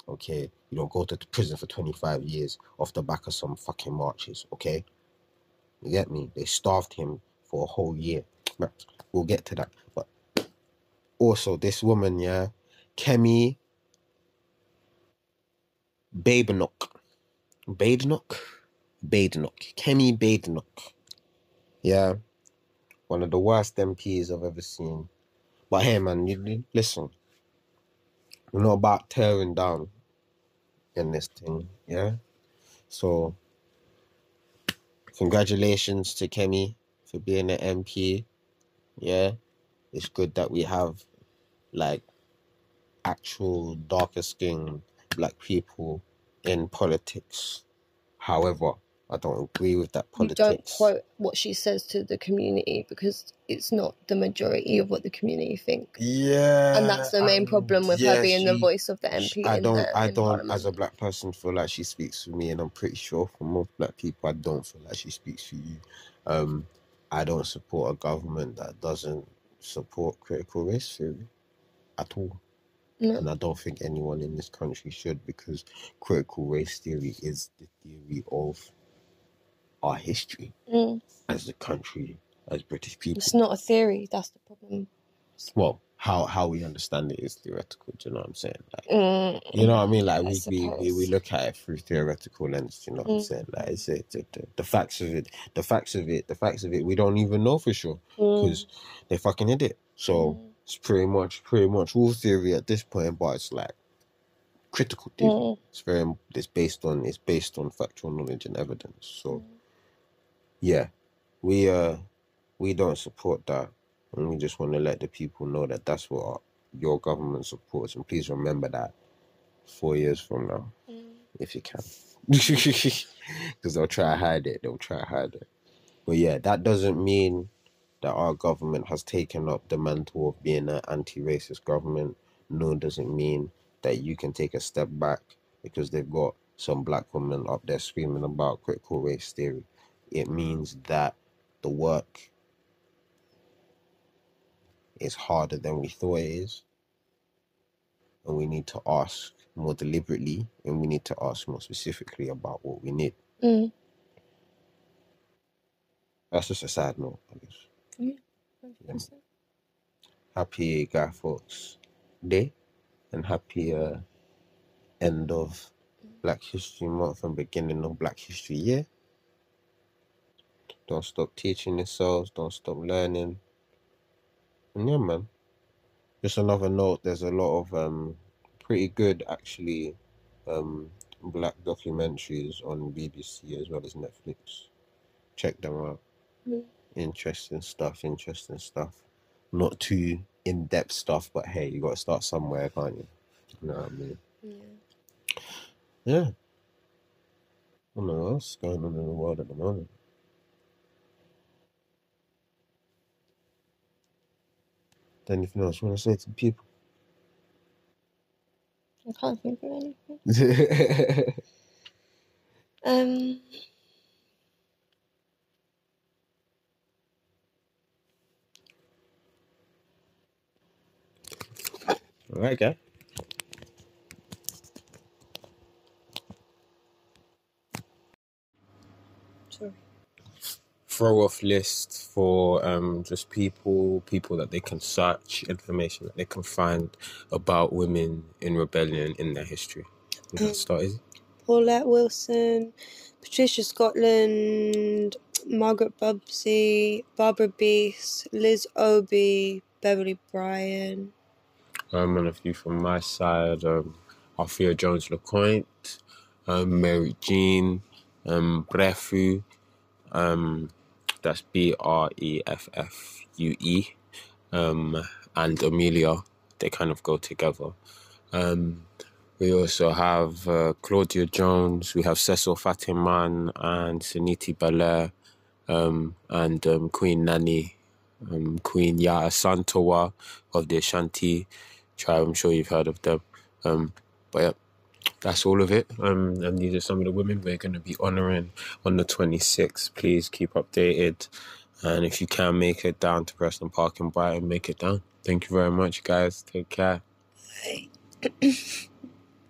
[SPEAKER 1] Okay, you don't go to prison for 25 years off the back of some fucking marches. Okay, you get me? They starved him for a whole year. We'll get to that. But also, this woman, yeah, Kemi Badenoch, Badenoch, Badenoch, Kemi Badenoch. Yeah, one of the worst MPs I've ever seen. But hey, man, you you- listen. We're not about tearing down in this thing, yeah. So, congratulations to Kemi for being an MP. Yeah, it's good that we have like actual darker skinned black people in politics. However, I don't agree with that politics.
[SPEAKER 2] You don't quote what she says to the community because it's not the majority of what the community think.
[SPEAKER 1] Yeah,
[SPEAKER 2] And that's the main
[SPEAKER 1] and
[SPEAKER 2] problem with
[SPEAKER 1] yeah,
[SPEAKER 2] her being the voice of the MP.
[SPEAKER 1] I don't. I don't. As a black person, feel like she speaks for me, and I'm pretty sure for most black people, I don't feel like she speaks for you. Um, I don't support a government that doesn't support critical race theory at all,
[SPEAKER 2] No.
[SPEAKER 1] and I don't think anyone in this country should, because critical race theory is the theory of our history
[SPEAKER 2] Mm.
[SPEAKER 1] as a country, as British people.
[SPEAKER 2] It's not a theory. That's the problem.
[SPEAKER 1] Well, how how we understand it is theoretical. Do you know what I'm saying? Like.
[SPEAKER 2] Mm.
[SPEAKER 1] You know what I mean? Like
[SPEAKER 2] I
[SPEAKER 1] we, we, we, we look at it through theoretical lens. You know what I'm
[SPEAKER 2] Mm.
[SPEAKER 1] saying? Like it's it, the, the, the facts of it, the facts of it, the facts of it. We don't even know for sure
[SPEAKER 2] Mm.
[SPEAKER 1] because they fucking hid it. So
[SPEAKER 2] Mm.
[SPEAKER 1] it's pretty much pretty much all theory at this point, but it's like critical theory.
[SPEAKER 2] Mm.
[SPEAKER 1] It's very it's based on it's based on factual knowledge and evidence. So
[SPEAKER 2] Mm.
[SPEAKER 1] yeah, we uh we don't support that, and we just want to let the people know that that's what our, your government supports. And please remember that four years from now
[SPEAKER 2] Mm.
[SPEAKER 1] if you can. (laughs) Because they'll try to hide it. They'll try to hide it. But yeah, that doesn't mean that our government has taken up the mantle of being an anti racist government. Nor does it mean that you can take a step back because they've got some black women up there screaming about critical race theory. It means that the work is harder than we thought it is. And we need to ask more deliberately and we need to ask more specifically about what we need.
[SPEAKER 2] Mm.
[SPEAKER 1] That's just a side note, I guess. Yeah.
[SPEAKER 2] 100%.
[SPEAKER 1] Happy Guy Fawkes Day and happy uh, end of Black History Month and beginning of Black History Year. Don't stop teaching yourselves, don't stop learning. And yeah, man. Just another note, there's a lot of um pretty good actually um black documentaries on BBC as well as Netflix. Check them out.
[SPEAKER 2] Mm.
[SPEAKER 1] Interesting stuff, interesting stuff. Not too in depth stuff, but hey, you gotta start somewhere, can't you? You know what I mean?
[SPEAKER 2] Yeah.
[SPEAKER 1] Yeah. I don't know what's going on in the world at the moment. Anything else you want to say to the people?
[SPEAKER 2] I can't think of anything. (laughs) Um.
[SPEAKER 1] All right, guy.
[SPEAKER 2] Sorry.
[SPEAKER 1] Throw off list for um just people, people that they can search, information that they can find about women in rebellion in their history. Can
[SPEAKER 2] Mm.
[SPEAKER 1] start.
[SPEAKER 2] Paulette Wilson, Patricia Scotland, Margaret Busby, Barbara Beese, Liz Obi, Beverley Bryan.
[SPEAKER 1] Um, and a few from my side, um, Althea Jones LeCointe, um, Mary Jean, um, Brefu, um, that's B R E F F U E, um, and Amelia. They kind of go together. Um, we also have uh, Claudia Jones, we have Cecil Fatiman and Suniti Belair, um, and um, Queen Nanny, um, Queen Yaa Asantewaa of the Ashanti tribe. I'm sure you've heard of them. Um, but yeah, that's all of it. Um, and these are some of the women we're going to be honouring on the 26th. Please keep updated. And if you can make it down to Preston Park in Brighton, make it down. Thank you very much, guys. Take care.
[SPEAKER 2] Wait. (clears throat)